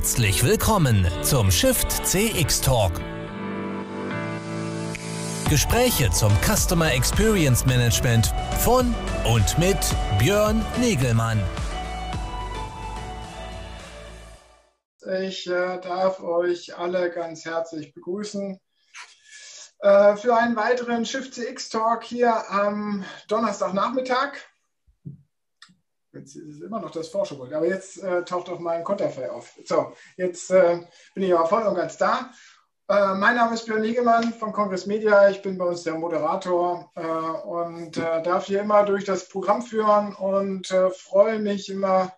Herzlich willkommen zum Shift CX Talk. Gespräche zum Customer Experience Management von und mit Björn Negelmann. Ich äh, darf euch alle ganz herzlich begrüßen äh, für einen weiteren Shift CX Talk hier am Donnerstagnachmittag. Jetzt ist es immer noch das Forscherbild, aber jetzt äh, taucht auch mein Konterfei auf. So, jetzt äh, bin ich aber voll und ganz da. Äh, mein Name ist Björn Liegemann von Congress Media. Ich bin bei uns der Moderator äh, und äh, darf hier immer durch das Programm führen und äh, freue mich immer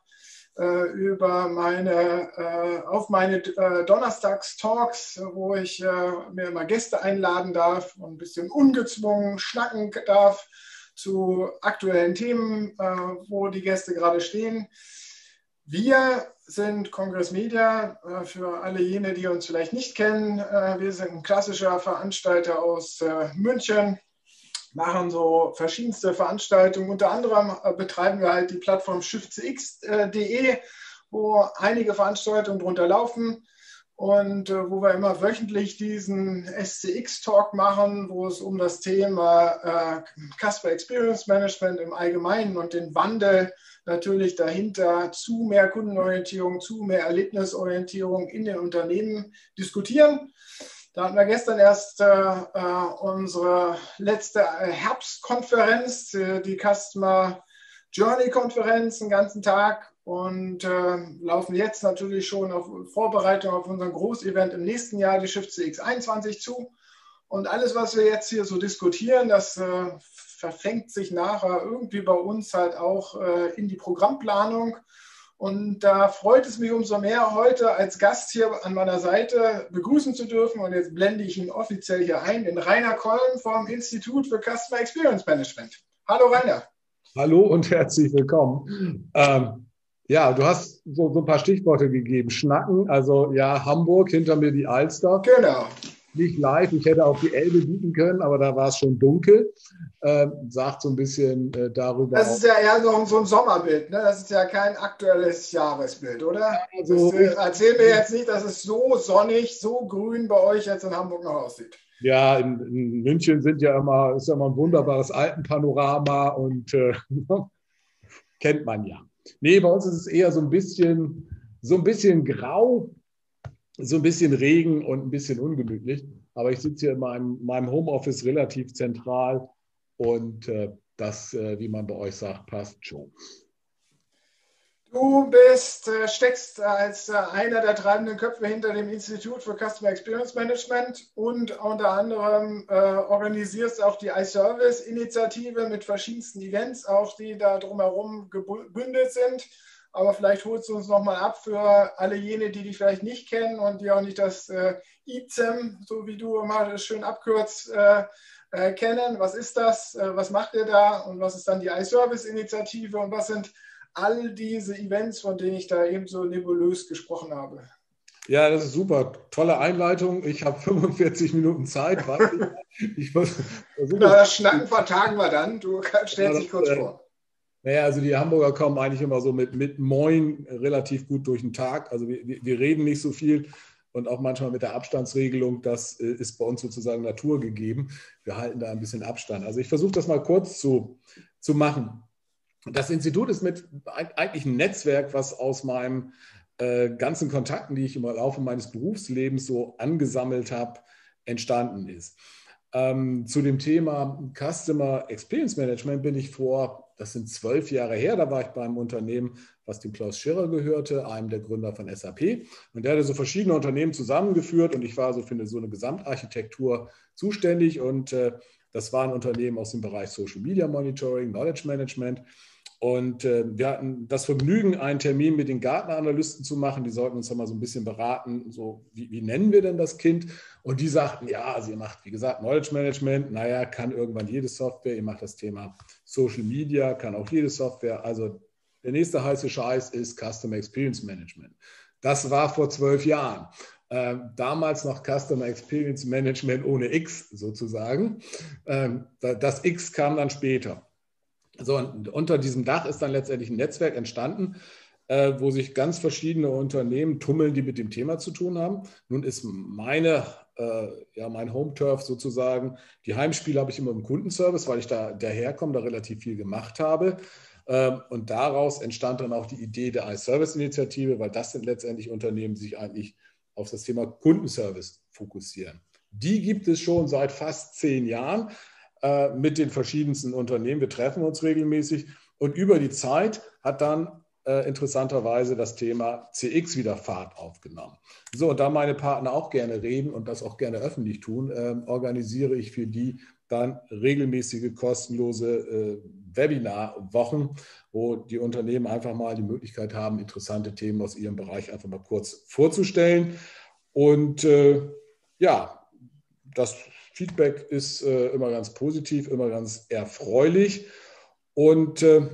über meine, auf meine Donnerstags-Talks, wo ich mir immer Gäste einladen darf und ein bisschen ungezwungen schnacken darf zu aktuellen Themen, äh, wo die Gäste gerade stehen. Wir sind Congress Media, äh, für alle jene, die uns vielleicht nicht kennen. Äh, wir sind ein klassischer Veranstalter aus äh, München, machen so verschiedenste Veranstaltungen. Unter anderem äh, betreiben wir halt die Plattform shiftcx.de, wo einige Veranstaltungen drunter laufen und äh, wo wir immer wöchentlich diesen SCX-Talk machen, wo es um das Thema äh, Customer Experience Management im Allgemeinen und den Wandel natürlich dahinter zu mehr Kundenorientierung, zu mehr Erlebnisorientierung in den Unternehmen diskutieren. Da hatten wir gestern erst äh, äh unsere letzte äh, Herbstkonferenz, äh, die Customer Journey-Konferenz, den ganzen Tag und äh, laufen jetzt natürlich schon auf Vorbereitung auf unseren Großevent im nächsten Jahr, die Shift CX21 zu. Und alles, was wir jetzt hier so diskutieren, das äh, verfängt sich nachher irgendwie bei uns halt auch äh, in die Programmplanung. Und da freut es mich umso mehr, heute als Gast hier an meiner Seite begrüßen zu dürfen. Und jetzt blende ich ihn offiziell hier ein, den Rainer Kolm vom Institut für Customer Experience Management. Hallo Rainer. Hallo und herzlich willkommen. Ähm, ja, du hast so, so ein paar Stichworte gegeben. Schnacken, also ja, Hamburg, hinter mir die Alster. Genau. Nicht live, ich hätte auch die Elbe bieten können, aber da war es schon dunkel. Ähm, sagt so ein bisschen äh, darüber. Das ist ja eher so, so ein Sommerbild, ne? Das ist ja kein aktuelles Jahresbild, oder? Also, das, äh, erzähl mir jetzt nicht, dass es so sonnig, so grün bei euch jetzt in Hamburg noch aussieht. Ja, in, in München sind ja immer, ist ja immer ein wunderbares Alpenpanorama und äh, kennt man ja. Nee, bei uns ist es eher so ein bisschen, so ein bisschen grau, so ein bisschen Regen und ein bisschen ungemütlich. Aber ich sitze hier in meinem, meinem Homeoffice relativ zentral und äh, das, äh, wie man bei euch sagt, passt schon. Du bist, äh, steckst als äh, einer der treibenden Köpfe hinter dem Institut für Customer Experience Management und unter anderem äh, organisierst auch die iService-Initiative mit verschiedensten Events, auch die da drumherum gebündelt sind. Aber vielleicht holst du uns nochmal ab für alle jene, die dich vielleicht nicht kennen und die auch nicht das äh, ICEM, so wie du immer schön abkürzt, äh, äh, kennen. Was ist das? was macht ihr da? Und was ist dann die iService-Initiative? Und was sind all diese Events, von denen ich da eben so nebulös gesprochen habe. Ja, das ist super. Tolle Einleitung. Ich habe 45 Minuten Zeit. ich muss, Na, das Schnacken vertagen wir dann. Du stellst dich kurz vor. Naja, also die Hamburger kommen eigentlich immer so mit, mit Moin relativ gut durch den Tag. Also wir, wir reden nicht so viel und auch manchmal mit der Abstandsregelung, das äh, ist bei uns sozusagen naturgegeben. Wir halten da ein bisschen Abstand. Also ich versuche das mal kurz zu, zu machen. Das Institut ist mit eigentlich ein Netzwerk, was aus meinem äh, ganzen Kontakten, die ich im Laufe meines Berufslebens so angesammelt habe, entstanden ist. Ähm, zu dem Thema Customer Experience Management bin ich vor, das sind zwölf Jahre her, da war ich beim Unternehmen, was dem Klaus Schirrer gehörte, einem der Gründer von SAP. Und der hatte so verschiedene Unternehmen zusammengeführt und ich war so für so eine Gesamtarchitektur zuständig. Und äh, das war ein Unternehmen aus dem Bereich Social Media Monitoring, Knowledge Management. Und äh, wir hatten das Vergnügen, einen Termin mit den Gartneranalysten zu machen. Die sollten uns mal so ein bisschen beraten, so wie, wie, nennen wir denn das Kind? Und die sagten, ja, also ihr macht, wie gesagt, Knowledge Management. Naja, kann irgendwann jede Software. Ihr macht das Thema Social Media, kann auch jede Software. Also der nächste heiße Scheiß ist Customer Experience Management. Das war vor zwölf Jahren. Ähm, damals noch Customer Experience Management ohne X sozusagen. Ähm, das X kam dann später. So, und unter diesem Dach ist dann letztendlich ein Netzwerk entstanden, äh, wo sich ganz verschiedene Unternehmen tummeln, die mit dem Thema zu tun haben. Nun ist meine, äh, ja, mein Home-Turf sozusagen, die Heimspiele habe ich immer im Kundenservice, weil ich da daherkomme, da relativ viel gemacht habe. Ähm, und daraus entstand dann auch die Idee der iService-Initiative, weil das sind letztendlich Unternehmen, die sich eigentlich auf das Thema Kundenservice fokussieren. Die gibt es schon seit fast zehn Jahren äh, mit den verschiedensten Unternehmen. Wir treffen uns regelmäßig und über die Zeit hat dann äh, interessanterweise das Thema CX wieder Fahrt aufgenommen. So, und da meine Partner auch gerne reden und das auch gerne öffentlich tun, äh, organisiere ich für die dann regelmäßige kostenlose äh, Webinar-Wochen, wo die Unternehmen einfach mal die Möglichkeit haben, interessante Themen aus ihrem Bereich einfach mal kurz vorzustellen. Und äh, ja, das Feedback ist äh, immer ganz positiv, immer ganz erfreulich. Und äh,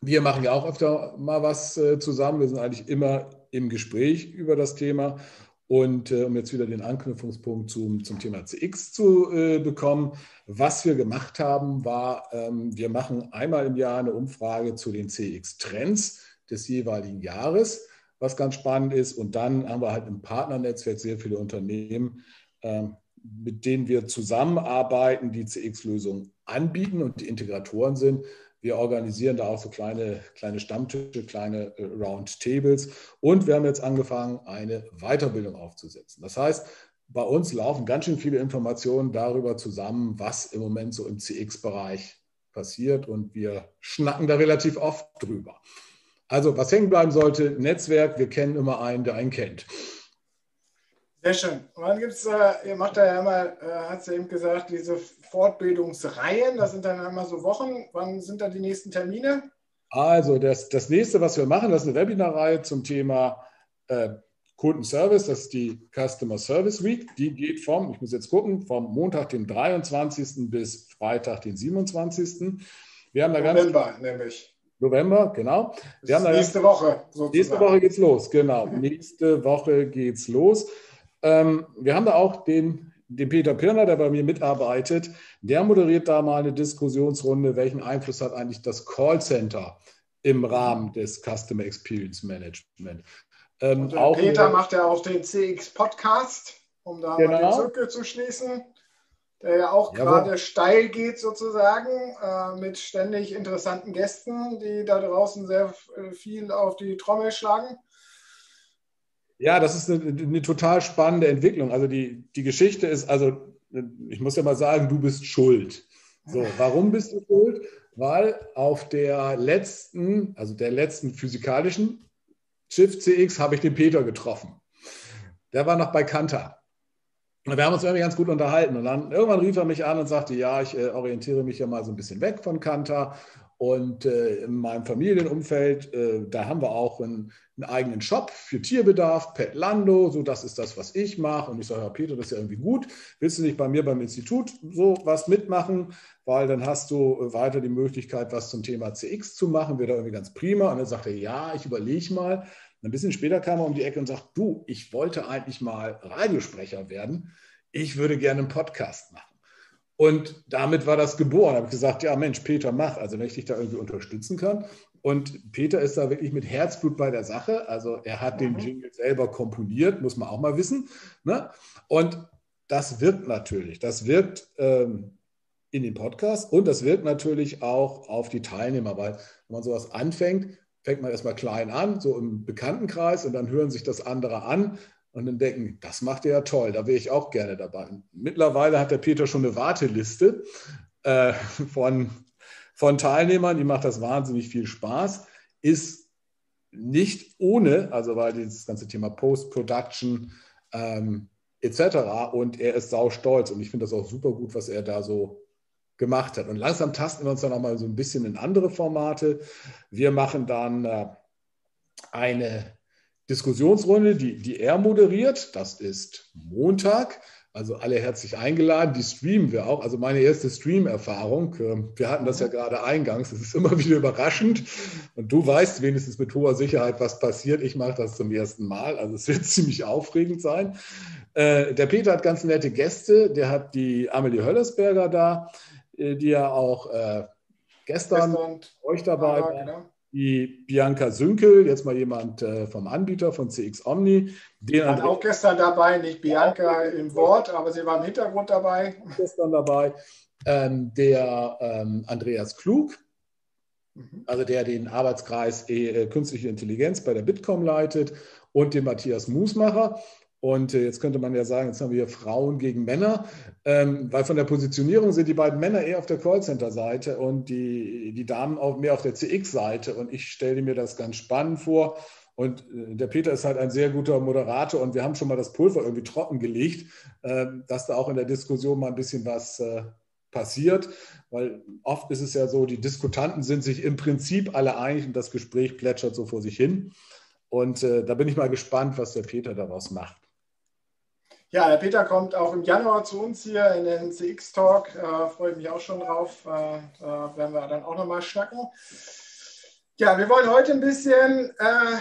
wir machen ja auch öfter mal was äh, zusammen. Wir sind eigentlich immer im Gespräch über das Thema. Und äh, um jetzt wieder den Anknüpfungspunkt zum, zum Thema CX zu äh, bekommen, was wir gemacht haben, war, ähm, wir machen einmal im Jahr eine Umfrage zu den CX-Trends des jeweiligen Jahres, was ganz spannend ist. Und dann haben wir halt im Partnernetzwerk sehr viele Unternehmen, ähm, mit denen wir zusammenarbeiten, die CX-Lösungen anbieten und die Integratoren sind. Wir organisieren da auch so kleine, kleine Stammtische, kleine äh, Roundtables. Und wir haben jetzt angefangen, eine Weiterbildung aufzusetzen. Das heißt, bei uns laufen ganz schön viele Informationen darüber zusammen, was im Moment so im CX-Bereich passiert. Und wir schnacken da relativ oft drüber. Also, was hängen bleiben sollte, Netzwerk, wir kennen immer einen, der einen kennt. Sehr schön. Und dann gibt es, äh, ihr macht da ja immer, äh, hat sie eben gesagt, diese Fortbildungsreihen, das sind dann immer so Wochen. Wann sind da die nächsten Termine? Also das, das nächste, was wir machen, das ist eine Webinarreihe zum Thema äh, Kundenservice. Das ist die Customer Service Week. Die geht vom, ich muss jetzt gucken, vom Montag, den 23. bis Freitag, den 27. Wir haben da November, ganz, nämlich. November, genau. Wir haben nächste Woche. Sozusagen. Nächste Woche geht's los, genau. nächste Woche geht's los. Ähm, wir haben da auch den, den Peter Pirner, der bei mir mitarbeitet. Der moderiert da mal eine Diskussionsrunde, welchen Einfluss hat eigentlich das Callcenter im Rahmen des Customer Experience Management. Ähm, Und auch Peter macht ja auch den CX-Podcast, um da genau. mal die Zirkel zu schließen, der ja auch Jawohl. gerade steil geht sozusagen, äh, mit ständig interessanten Gästen, die da draußen sehr äh, viel auf die Trommel schlagen. Ja, das ist eine, eine, total spannende Entwicklung. Also die, die Geschichte ist, also ich muss ja mal sagen, du bist schuld. So, warum bist du schuld? Weil auf der letzten, also der letzten physikalischen Shift CX habe ich den Peter getroffen. Der war noch bei Kanta. Und wir haben uns irgendwie ganz gut unterhalten. Und dann irgendwann rief er mich an und sagte, ja, ich äh, orientiere mich ja mal so ein bisschen weg von Kanta und äh, in meinem Familienumfeld, äh, da haben wir auch einen, einen, eigenen Shop für Tierbedarf, Petlando, so das ist das, was ich mache. Und ich sage, ja, Peter, das ist ja irgendwie gut. Willst du nicht bei mir beim Institut so was mitmachen? Weil dann hast du weiter die Möglichkeit, was zum Thema CX zu machen. Wäre da irgendwie ganz prima. Und dann sagte er, ja, ich überlege mal. ein bisschen später kam er um die Ecke und sagt, du, ich wollte eigentlich mal Radiosprecher werden. Ich würde gerne einen Podcast machen. Und damit war das geboren. Da habe ich gesagt, ja Mensch, Peter, mach. Also wenn ich dich da irgendwie unterstützen kann. Und Peter ist da wirklich mit Herzblut bei der Sache. Also er hat mhm. den Jingle selber komponiert, muss man auch mal wissen. Ne? Und das wirkt natürlich. Das wirkt ähm, in den Podcast und das wirkt natürlich auch auf die Teilnehmer, weil wenn man sowas anfängt, fängt man erstmal klein an, so im Bekanntenkreis und dann hören sich das andere an und dann denken, das macht er ja toll, da wäre ich auch gerne dabei. Mittlerweile hat der Peter schon eine Warteliste äh, von, von Teilnehmern, die macht das wahnsinnig viel Spaß, ist nicht ohne, also weil dieses ganze Thema Post-Production ähm, etc. und er ist sau stolz und ich finde das auch super gut, was er da so gemacht hat. Und langsam tasten wir uns dann auch mal so ein bisschen in andere Formate. Wir machen dann äh, eine Diskussionsrunde, die, die er moderiert. Das ist Montag. Also alle herzlich eingeladen. Die streamen wir auch. Also meine erste Stream-Erfahrung. Ähm, wir hatten das ja gerade eingangs. Es ist immer wieder überraschend. Und du weißt wenigstens mit hoher Sicherheit, was passiert. Ich mache das zum ersten Mal. Also es wird ziemlich aufregend sein. Äh, der Peter hat ganz nette Gäste. Der hat die Amelie Höllersberger da, äh, die ja auch äh, gestern, gestern euch dabei war. Genau. Die Bianca Sünkel, jetzt mal jemand äh, vom Anbieter von CX Omni. Den war auch gestern dabei, nicht Bianca im Wort, aber sie war im Hintergrund dabei. Gestern dabei. Ähm, der ähm, Andreas Klug, mhm. also der den Arbeitskreis äh, Künstliche Intelligenz bei der Bitkom leitet, und den Matthias Musmacher. Und äh, jetzt könnte man ja sagen, jetzt haben wir Frauen gegen Männer, ähm, weil von der Positionierung sind die beiden Männer eher auf der Callcenter-Seite und die, die Damen auch mehr auf der CX-Seite. Und ich stelle mir das ganz spannend vor. Und äh, der Peter ist halt ein sehr guter Moderator und wir haben schon mal das Pulver irgendwie trocken gelegt, äh, dass da auch in der Diskussion mal ein bisschen was äh, passiert, weil oft ist es ja so, die Diskutanten sind sich im Prinzip alle einig und das Gespräch plätschert so vor sich hin. Und äh, da bin ich mal gespannt, was der Peter daraus macht. Ja, der Peter kommt auch im Januar zu uns hier in den CX-Talk. Äh, Freue mich auch schon drauf. Äh, da werden wir dann auch nochmal schnacken. Ja, wir wollen heute ein bisschen äh,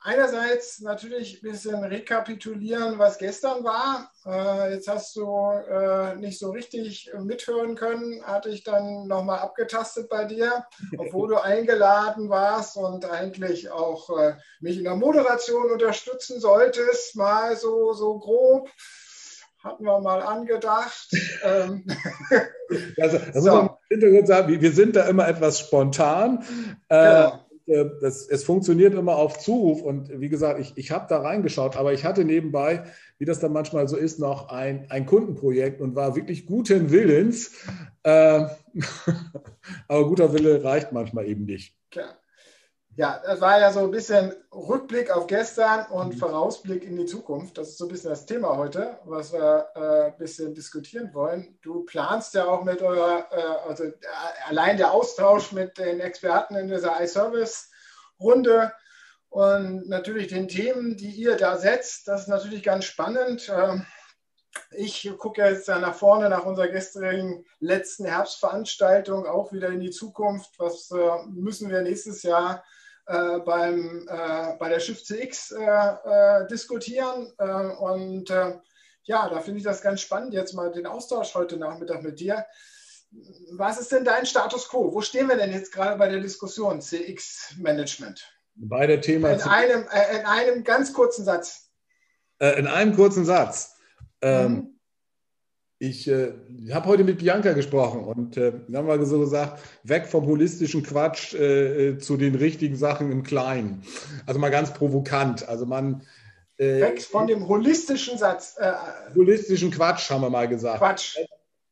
einerseits natürlich ein bisschen rekapitulieren, was gestern war. Äh, jetzt hast du äh, nicht so richtig mithören können, hatte ich dann nochmal abgetastet bei dir, obwohl du eingeladen warst und eigentlich auch äh, mich in der Moderation unterstützen solltest, mal so, so grob hatten wir mal angedacht. Ähm. also, das so. muss man im Hintergrund sagen, wir sind da immer etwas spontan. Genau. Äh, das, es funktioniert immer auf Zuruf. Und wie gesagt, ich, ich habe da reingeschaut, aber ich hatte nebenbei, wie das dann manchmal so ist, noch ein, ein Kundenprojekt und war wirklich guten Willens. Äh, aber guter Wille reicht manchmal eben nicht. Klar. Ja, das war ja so ein bisschen Rückblick auf gestern und mhm. Vorausblick in die Zukunft. Das ist so ein bisschen das Thema heute, was wir äh, ein bisschen diskutieren wollen. Du planst ja auch mit eurer, äh, also äh, allein der Austausch mit den Experten in dieser iService-Runde und natürlich den Themen, die ihr da setzt. Das ist natürlich ganz spannend. Ähm, ich gucke jetzt nach vorne nach unserer gestrigen letzten Herbstveranstaltung auch wieder in die Zukunft. Was äh, müssen wir nächstes Jahr äh, beim, äh, bei der Shift CX äh, äh, diskutieren. Äh, und ja, da finde ich das ganz spannend, jetzt mal den Austausch heute Nachmittag mit dir. Was ist denn dein Status quo? Wo stehen wir denn jetzt gerade bei der Diskussion CX-Management? Bei der Thema. In einem, in einem ganz kurzen Satz. in einem kurzen Satz. Ähm, mhm. Ich äh, habe heute mit Bianca gesprochen und äh, haben wir so gesagt, weg vom holistischen Quatsch äh, äh, zu den richtigen Sachen im Kleinen. Also mal ganz provokant. Also man äh, weg von dem holistischen Satz. Äh, holistischen Quatsch haben wir mal gesagt. Quatsch.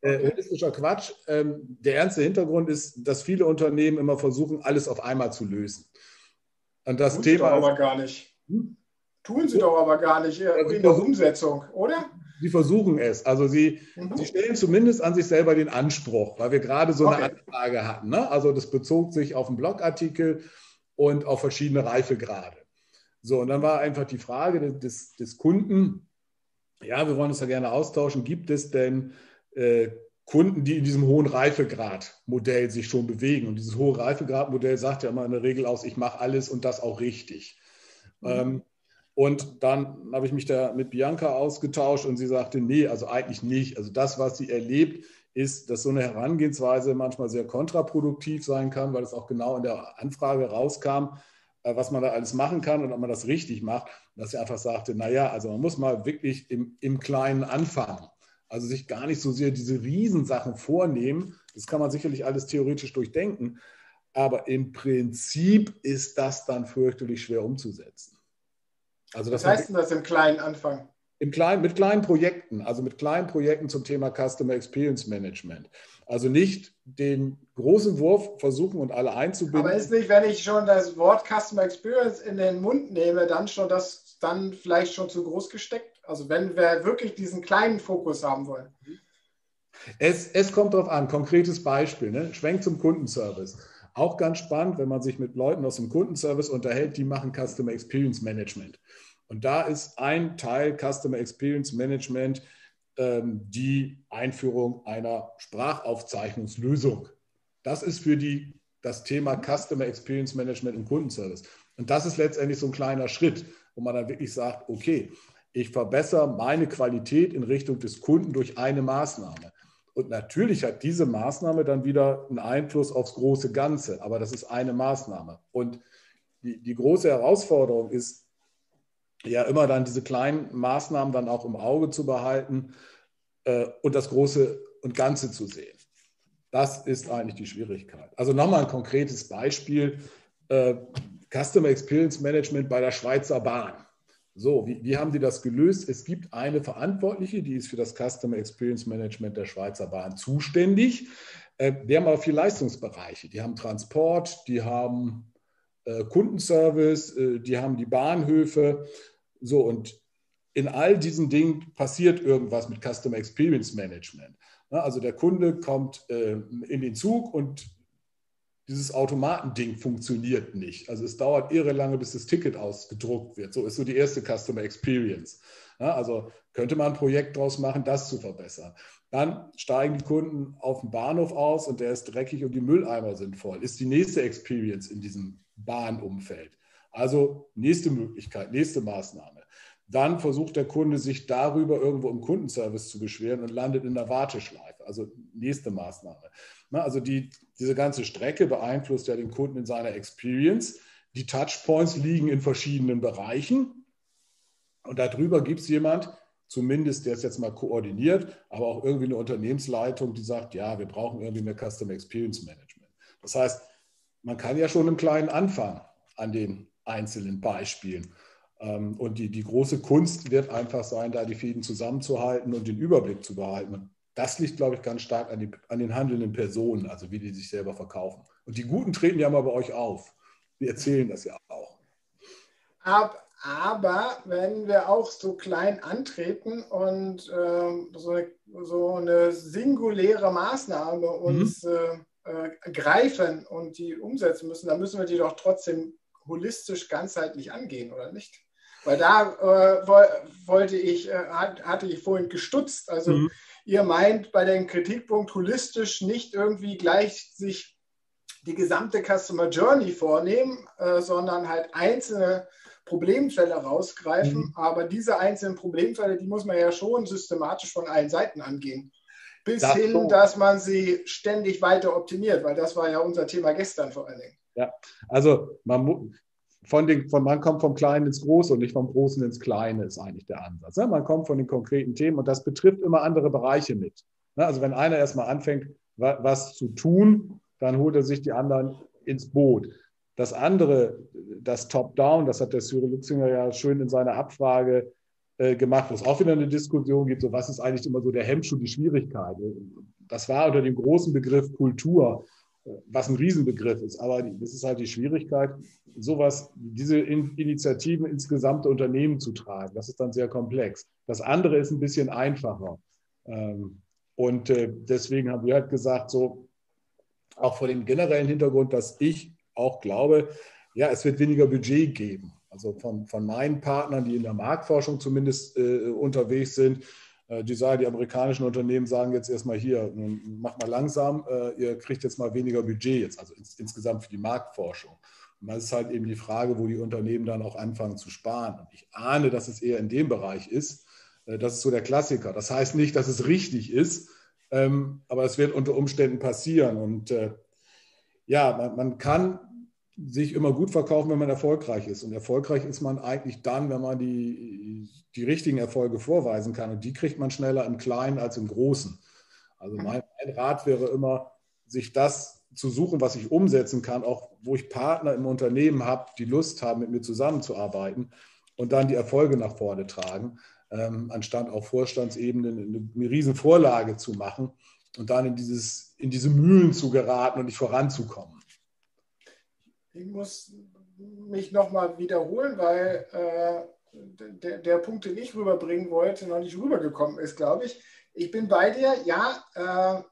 Holistischer Quatsch. Ähm, der ernste Hintergrund ist, dass viele Unternehmen immer versuchen, alles auf einmal zu lösen. Und das Tun Thema. Sie doch aber gar nicht. Hm? Tun sie doch aber gar nicht in der Umsetzung, oder? Sie versuchen es. Also sie, mhm. sie stellen zumindest an sich selber den Anspruch, weil wir gerade so okay. eine Anfrage hatten. Ne? Also das bezog sich auf einen Blogartikel und auf verschiedene Reifegrade. So, und dann war einfach die Frage des, des Kunden, ja, wir wollen uns da gerne austauschen, gibt es denn äh, Kunden, die in diesem hohen Reifegrad-Modell sich schon bewegen? Und dieses hohe Reifegrad-Modell sagt ja immer in der Regel aus, ich mache alles und das auch richtig. Mhm. Ähm, und dann habe ich mich da mit Bianca ausgetauscht und sie sagte, nee, also eigentlich nicht. Also das, was sie erlebt, ist, dass so eine Herangehensweise manchmal sehr kontraproduktiv sein kann, weil es auch genau in der Anfrage rauskam, äh, was man da alles machen kann und ob man das richtig macht. Dass sie einfach sagte, naja, also man muss mal wirklich im, im Kleinen anfangen. Also sich gar nicht so sehr diese Riesensachen vornehmen. Das kann man sicherlich alles theoretisch durchdenken. Aber im Prinzip ist das dann fürchterlich schwer umzusetzen. Also das Was heißt denn das im kleinen Anfang? Im kleinen, mit kleinen Projekten, also mit kleinen Projekten zum Thema Customer Experience Management. Also nicht den großen Wurf versuchen und alle einzubinden. Aber ist nicht, wenn ich schon das Wort Customer Experience in den Mund nehme, dann schon das dann vielleicht schon zu groß gesteckt? Also wenn wir wirklich diesen kleinen Fokus haben wollen. Es, es kommt darauf an, konkretes Beispiel, ne? Schwenk zum Kundenservice. Auch ganz spannend, wenn man sich mit Leuten aus dem Kundenservice unterhält, die machen Customer Experience Management. Und da ist ein Teil Customer Experience Management ähm, die Einführung einer Sprachaufzeichnungslösung. Das ist für die, das Thema Customer Experience Management im Kundenservice. Und das ist letztendlich so ein kleiner Schritt, wo man dann wirklich sagt, okay, ich verbessere meine Qualität in Richtung des Kunden durch eine Maßnahme. Und natürlich hat diese Maßnahme dann wieder einen Einfluss aufs große Ganze, aber das ist eine Maßnahme. Und die, die große Herausforderung ist ja immer dann diese kleinen Maßnahmen dann auch im Auge zu behalten äh, und das große und Ganze zu sehen. Das ist eigentlich die Schwierigkeit. Also nochmal ein konkretes Beispiel. Äh, Customer Experience Management bei der Schweizer Bahn. So, wie, wie, haben die das gelöst? Es gibt eine Verantwortliche, die ist für das Customer Experience Management der Schweizer Bahn zuständig. Äh, die haben aber vier Leistungsbereiche. Die haben Transport, die haben äh, Kundenservice, äh, die haben die Bahnhöfe. So, und in all diesen Dingen passiert irgendwas mit Customer Experience Management. Also der Kunde kommt äh, in den Zug und dieses Automatending funktioniert nicht. Also es dauert irre lange, bis das Ticket ausgedruckt wird. So ist so die erste Customer Experience. also könnte man ein Projekt daraus machen, das zu verbessern. Dann steigen die Kunden auf den Bahnhof aus und der ist dreckig und die Mülleimer sind voll. Ist die nächste Experience in diesem Bahnumfeld. Also nächste Möglichkeit, nächste Maßnahme. Dann versucht der Kunde sich darüber irgendwo im Kundenservice zu beschweren und landet in der Warteschleife. Also nächste Maßnahme. Also die, diese ganze Strecke beeinflusst ja den Kunden in seiner Experience. Die Touchpoints liegen in verschiedenen Bereichen. Und darüber gibt es jemand, zumindest der es jetzt mal koordiniert, aber auch irgendwie eine Unternehmensleitung, die sagt, ja, wir brauchen irgendwie mehr Customer Experience Management. Das heißt, man kann ja schon im Kleinen anfangen an den einzelnen Beispielen. Ähm, und die, die große Kunst wird einfach sein, da die Fäden zusammenzuhalten und den Überblick zu behalten. das liegt, glaube ich, ganz stark an, die, an den handelnden Personen, also wie die sich selber verkaufen. Und die Guten treten ja mal bei euch auf. Wir erzählen das ja auch. Ab, aber wenn wir auch so klein antreten und äh, so, eine, so, eine, singuläre Maßnahme uns mhm. äh, äh, greifen und die umsetzen müssen, dann müssen wir die doch trotzdem holistisch, ganzheitlich angehen, oder nicht? Weil da äh, wollte ich, äh, hatte ich vorhin gestutzt. Also mhm. ihr meint bei dem Kritikpunkt holistisch nicht irgendwie gleich sich die gesamte Customer Journey vornehmen, äh, sondern halt einzelne Problemfälle rausgreifen. Mhm. Aber diese einzelnen Problemfälle, die muss man ja schon systematisch von allen Seiten angehen bis das hin, so. dass man sie ständig weiter optimiert, weil das war ja unser Thema gestern vor allen Dingen. Ja, also man, von den, von, man kommt vom Kleinen ins Große und nicht vom Großen ins Kleine, ist eigentlich der Ansatz. Ne? Man kommt von den konkreten Themen und das betrifft immer andere Bereiche mit. Ne? Also wenn einer erstmal anfängt, was zu tun, dann holt er sich die anderen ins Boot. Das andere, das Top-Down, das hat der Cyril Lützinger ja schön in seiner Abfrage äh, gemacht, wo es auch wieder eine Diskussion gibt, so was ist eigentlich immer so der Hemmschuh, die Schwierigkeit. Das war unter dem großen Begriff Kultur, äh, was ein Riesenbegriff ist, aber das ist halt die Schwierigkeit, sowas, diese Initiativen ins gesamte Unternehmen zu tragen. Das ist dann sehr komplex. Das andere ist ein bisschen einfacher. Ähm, und äh, deswegen haben wir halt gesagt, so auch vor dem generellen Hintergrund, dass ich auch glaube, ja, es wird weniger Budget geben. Also von, von meinen Partnern, die in der Marktforschung zumindest äh, unterwegs sind, äh, die sagen, die amerikanischen Unternehmen sagen jetzt erstmal hier, macht mal langsam, äh, ihr kriegt jetzt mal weniger Budget jetzt, also ins, insgesamt für die Marktforschung. Und das ist halt eben die Frage, wo die Unternehmen dann auch anfangen zu sparen. Und ich ahne, dass es eher in dem Bereich ist. Äh, das ist so der Klassiker. Das heißt nicht, dass es richtig ist, ähm, aber es wird unter Umständen passieren. Und äh, ja, man, man kann sich immer gut verkaufen, wenn man erfolgreich ist. Und erfolgreich ist man eigentlich dann, wenn man die, die richtigen Erfolge vorweisen kann. Und die kriegt man schneller im Kleinen als im Großen. Also mhm. mein, mein Rat wäre immer, sich das zu suchen, was ich umsetzen kann, auch wo ich Partner im Unternehmen habe, die Lust haben, mit mir zusammenzuarbeiten und dann die Erfolge nach vorne tragen, ähm, anstatt auf Vorstandsebene eine, eine riesen Vorlage zu machen und dann in, dieses, in diese Mühlen zu geraten und nicht voranzukommen ich muss mich nochmal wiederholen, weil äh, der, der Punkt, den ich rüberbringen wollte, noch nicht rübergekommen ist, glaube ich. Ich bin bei dir, ja, äh,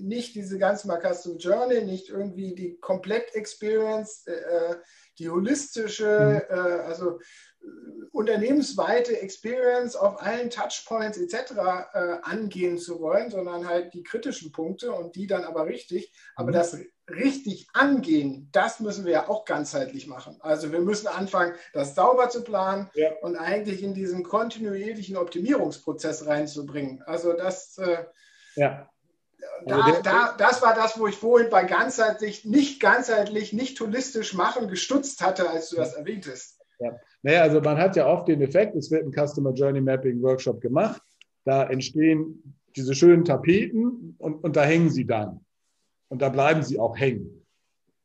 nicht diese ganze Custom Journey, nicht irgendwie die Komplett-Experience, äh, die holistische, mhm. äh, also unternehmensweite Experience auf allen Touchpoints etc. Äh, angehen zu wollen, sondern halt die kritischen Punkte und die dann aber richtig. Aber mhm. das richtig angehen, das müssen wir ja auch ganzheitlich machen. Also wir müssen anfangen, das sauber zu planen ja. und eigentlich in diesen kontinuierlichen Optimierungsprozess reinzubringen. Also das, äh, ja. da, da, das war das, wo ich vorhin bei ganzheitlich, nicht ganzheitlich, nicht holistisch machen gestutzt hatte, als du das erwähntest. Ja. Naja, also man hat ja oft den Effekt, es wird ein Customer Journey Mapping Workshop gemacht, da entstehen diese schönen Tapeten und, und da hängen sie dann. Und da bleiben sie auch hängen.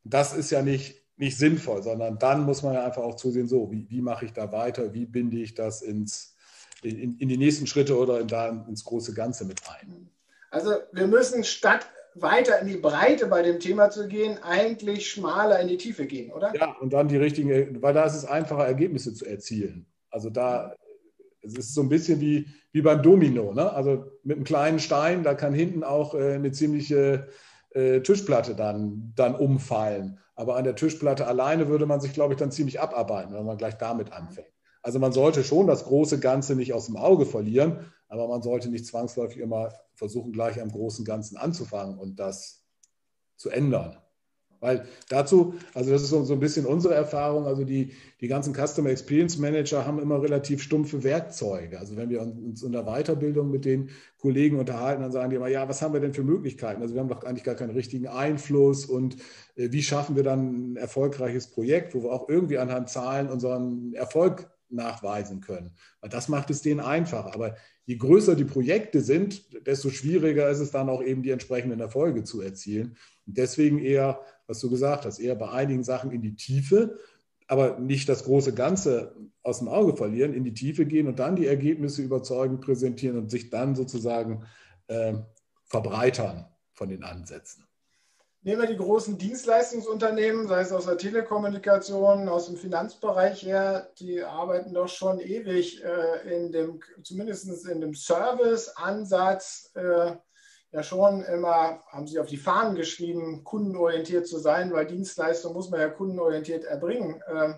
Das ist ja nicht, nicht sinnvoll, sondern dann muss man ja einfach auch zusehen, so, wie, wie mache ich da weiter, wie binde ich das ins, in, in die nächsten Schritte oder in, da ins große Ganze mit ein. Also wir müssen statt weiter in die Breite bei dem Thema zu gehen, eigentlich schmaler in die Tiefe gehen, oder? Ja, und dann die richtigen, weil da ist es einfacher, Ergebnisse zu erzielen. Also da es ist so ein bisschen wie, wie beim Domino. Ne? Also mit einem kleinen Stein, da kann hinten auch äh, eine ziemliche äh, Tischplatte dann, dann umfallen. Aber an der Tischplatte alleine würde man sich, glaube ich, dann ziemlich abarbeiten, wenn man gleich damit anfängt. Also man sollte schon das große Ganze nicht aus dem Auge verlieren, aber man sollte nicht zwangsläufig immer versuchen, gleich am großen Ganzen anzufangen und das zu ändern. Weil dazu, also das ist so, so ein bisschen unsere Erfahrung, also die, die ganzen Customer Experience Manager haben immer relativ stumpfe Werkzeuge. Also wenn wir uns in der Weiterbildung mit den Kollegen unterhalten, dann sagen die immer, ja, was haben wir denn für Möglichkeiten? Also wir haben doch eigentlich gar keinen richtigen Einfluss und äh, wie schaffen wir dann ein erfolgreiches Projekt, wo wir auch irgendwie anhand Zahlen unseren Erfolg nachweisen können. Das macht es denen einfach. Aber je größer die Projekte sind, desto schwieriger ist es dann auch eben die entsprechenden Erfolge zu erzielen. Und deswegen eher, was du gesagt hast, eher bei einigen Sachen in die Tiefe, aber nicht das große Ganze aus dem Auge verlieren, in die Tiefe gehen und dann die Ergebnisse überzeugend präsentieren und sich dann sozusagen äh, verbreitern von den Ansätzen. Nehmen wir die großen Dienstleistungsunternehmen, sei es aus der Telekommunikation, aus dem Finanzbereich her, die arbeiten doch schon ewig äh, in dem, zumindest in dem Service-Ansatz, äh, ja schon immer, haben sie auf die Fahnen geschrieben, kundenorientiert zu sein, weil Dienstleistung muss man ja kundenorientiert erbringen. Äh,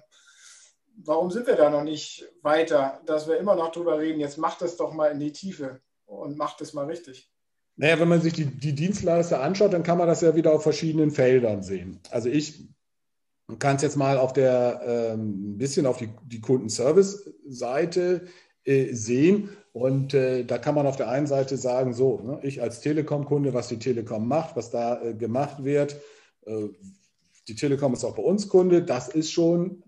warum sind wir da noch nicht weiter, dass wir immer noch drüber reden, jetzt macht es doch mal in die Tiefe und macht es mal richtig. Naja, wenn man sich die, die Dienstleister anschaut, dann kann man das ja wieder auf verschiedenen Feldern sehen. Also ich kann es jetzt mal auf der ähm, ein bisschen auf die, die Kundenservice-Seite äh, sehen. Und äh, da kann man auf der einen Seite sagen, so, ne, ich als Telekom-Kunde, was die Telekom macht, was da äh, gemacht wird, äh, die Telekom ist auch bei uns Kunde, das ist schon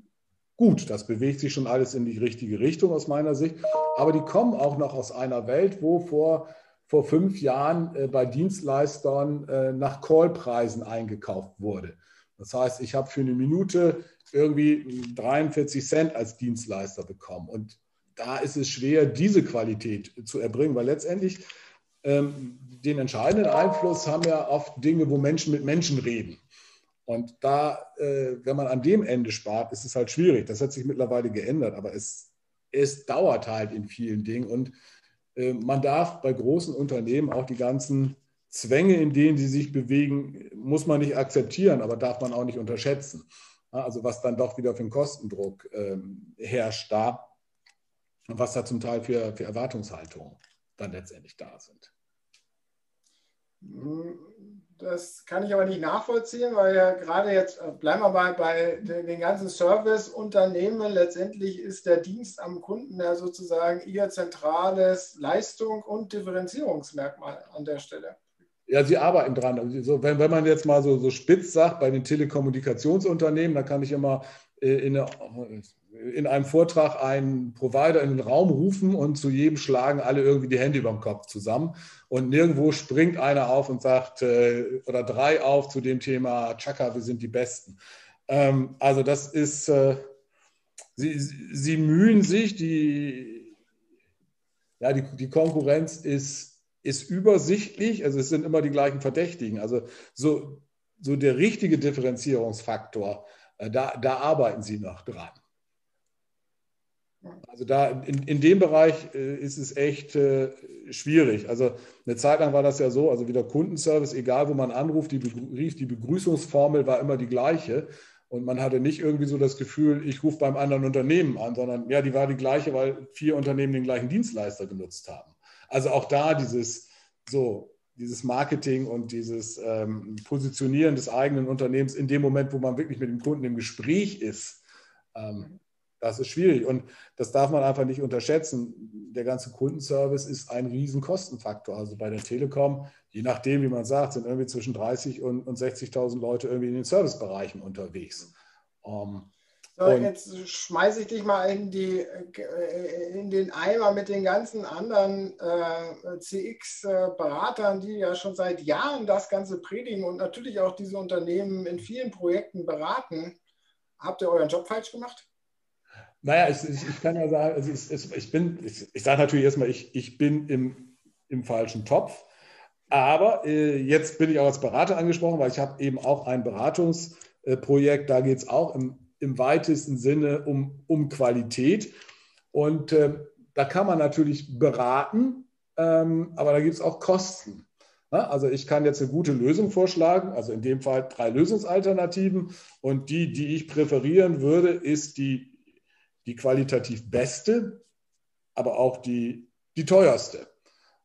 gut, das bewegt sich schon alles in die richtige Richtung aus meiner Sicht. Aber die kommen auch noch aus einer Welt, wo vor vor fünf Jahren äh, bei Dienstleistern äh, nach Callpreisen eingekauft wurde. Das heißt, ich habe für eine Minute irgendwie 43 Cent als Dienstleister bekommen. Und da ist es schwer, diese Qualität zu erbringen, weil letztendlich ähm, den entscheidenden Einfluss haben ja oft Dinge, wo Menschen mit Menschen reden. Und da, äh, wenn man an dem Ende spart, ist es halt schwierig. Das hat sich mittlerweile geändert, aber es, es dauert halt in vielen Dingen. Und man darf bei großen Unternehmen auch die ganzen Zwänge, in denen sie sich bewegen, muss man nicht akzeptieren, aber darf man auch nicht unterschätzen. Also was dann doch wieder für einen Kostendruck ähm, herrscht da und was da zum Teil für, für Erwartungshaltungen dann letztendlich da sind. Das kann ich aber nicht nachvollziehen, weil ja gerade jetzt, äh, bleiben wir mal bei den ganzen Serviceunternehmen, letztendlich ist der Dienst am Kunden ja sozusagen ihr zentrales Leistung und Differenzierungsmerkmal an der Stelle. Ja, sie arbeiten dran. Also, wenn, wenn man jetzt mal so, so spitz sagt, bei den Telekommunikationsunternehmen, da kann ich immer äh, in eine in einem Vortrag einen Provider in den Raum rufen und zu jedem schlagen alle irgendwie die Hände über dem Kopf zusammen. Und nirgendwo springt einer auf und sagt, äh, oder drei auf zu dem Thema, Chaka, wir sind die Besten. Ähm, also das ist, äh, sie, sie mühen sich, die, ja, die, die Konkurrenz ist, ist übersichtlich, also es sind immer die gleichen Verdächtigen. Also so, so der richtige Differenzierungsfaktor, äh, da, da arbeiten sie noch dran. Also da in, in dem Bereich äh, ist es echt äh, schwierig. Also eine Zeit lang war das ja so, also wieder Kundenservice, egal wo man anruft, die, rief, die Begrüßungsformel war immer die gleiche. Und man hatte nicht irgendwie so das Gefühl, ich rufe beim anderen Unternehmen an, sondern ja, die war die gleiche, weil vier Unternehmen den gleichen Dienstleister genutzt haben. Also auch da dieses so, dieses Marketing und dieses ähm, Positionieren des eigenen Unternehmens in dem Moment, wo man wirklich mit dem Kunden im Gespräch ist, ähm, Das ist schwierig und das darf man einfach nicht unterschätzen. Der ganze Kundenservice ist ein Riesenkostenfaktor. Also bei der Telekom, je nachdem, wie man sagt, sind irgendwie zwischen 30 und, und 60.000 Leute irgendwie in den Servicebereichen unterwegs. Um, so, jetzt schmeiße ich dich mal in, die, äh, in den Eimer mit den ganzen anderen äh, CX-Beratern, die ja schon seit Jahren das Ganze predigen und natürlich auch diese Unternehmen in vielen Projekten beraten. Habt ihr euren Job falsch gemacht? Naja, ich, ich, ich kann ja sagen, also ich, ich bin, ich, sage natürlich erstmal, ich, ich bin im, im falschen Topf. Aber äh, jetzt bin ich auch als Berater angesprochen, weil ich habe eben auch ein Beratungsprojekt, da geht es auch im, im weitesten Sinne um, um Qualität. Und äh, da kann man natürlich beraten, ähm, aber da gibt es auch Kosten. Ja, also ich kann jetzt eine gute Lösung vorschlagen, also in dem Fall drei Lösungsalternativen. Und die, die ich präferieren würde, ist die die qualitativ beste, aber auch die, die teuerste.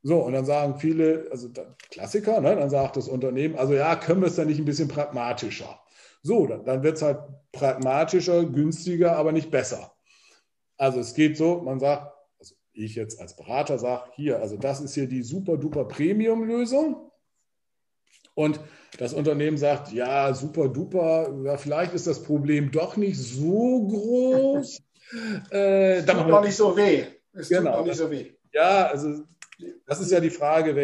So, und dann sagen viele, also Klassiker, ne, dann sagt das Unternehmen, also ja, können wir es dann nicht ein bisschen pragmatischer? So, dann, dann wird es halt pragmatischer, günstiger, aber nicht besser. Also es geht so, man sagt, also ich jetzt als Berater sage, hier, also das ist hier die super duper Premium-Lösung. Und das Unternehmen sagt, ja, super duper, ja, vielleicht ist das Problem doch nicht so groß. Äh, tut noch nicht so weh. Es genau, tut noch nicht so weh. Ja, also das ist ja die Frage,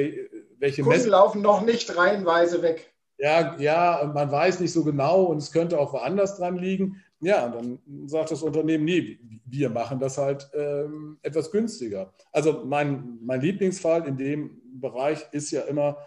welche Kunden Mess laufen noch nicht reihenweise weg. Ja, ja, man weiß nicht so genau und es könnte auch woanders dran liegen. Ja, und dann sagt das Unternehmen, nee, wir machen das halt ähm, etwas günstiger. Also mein, mein Lieblingsfall in dem Bereich ist ja immer,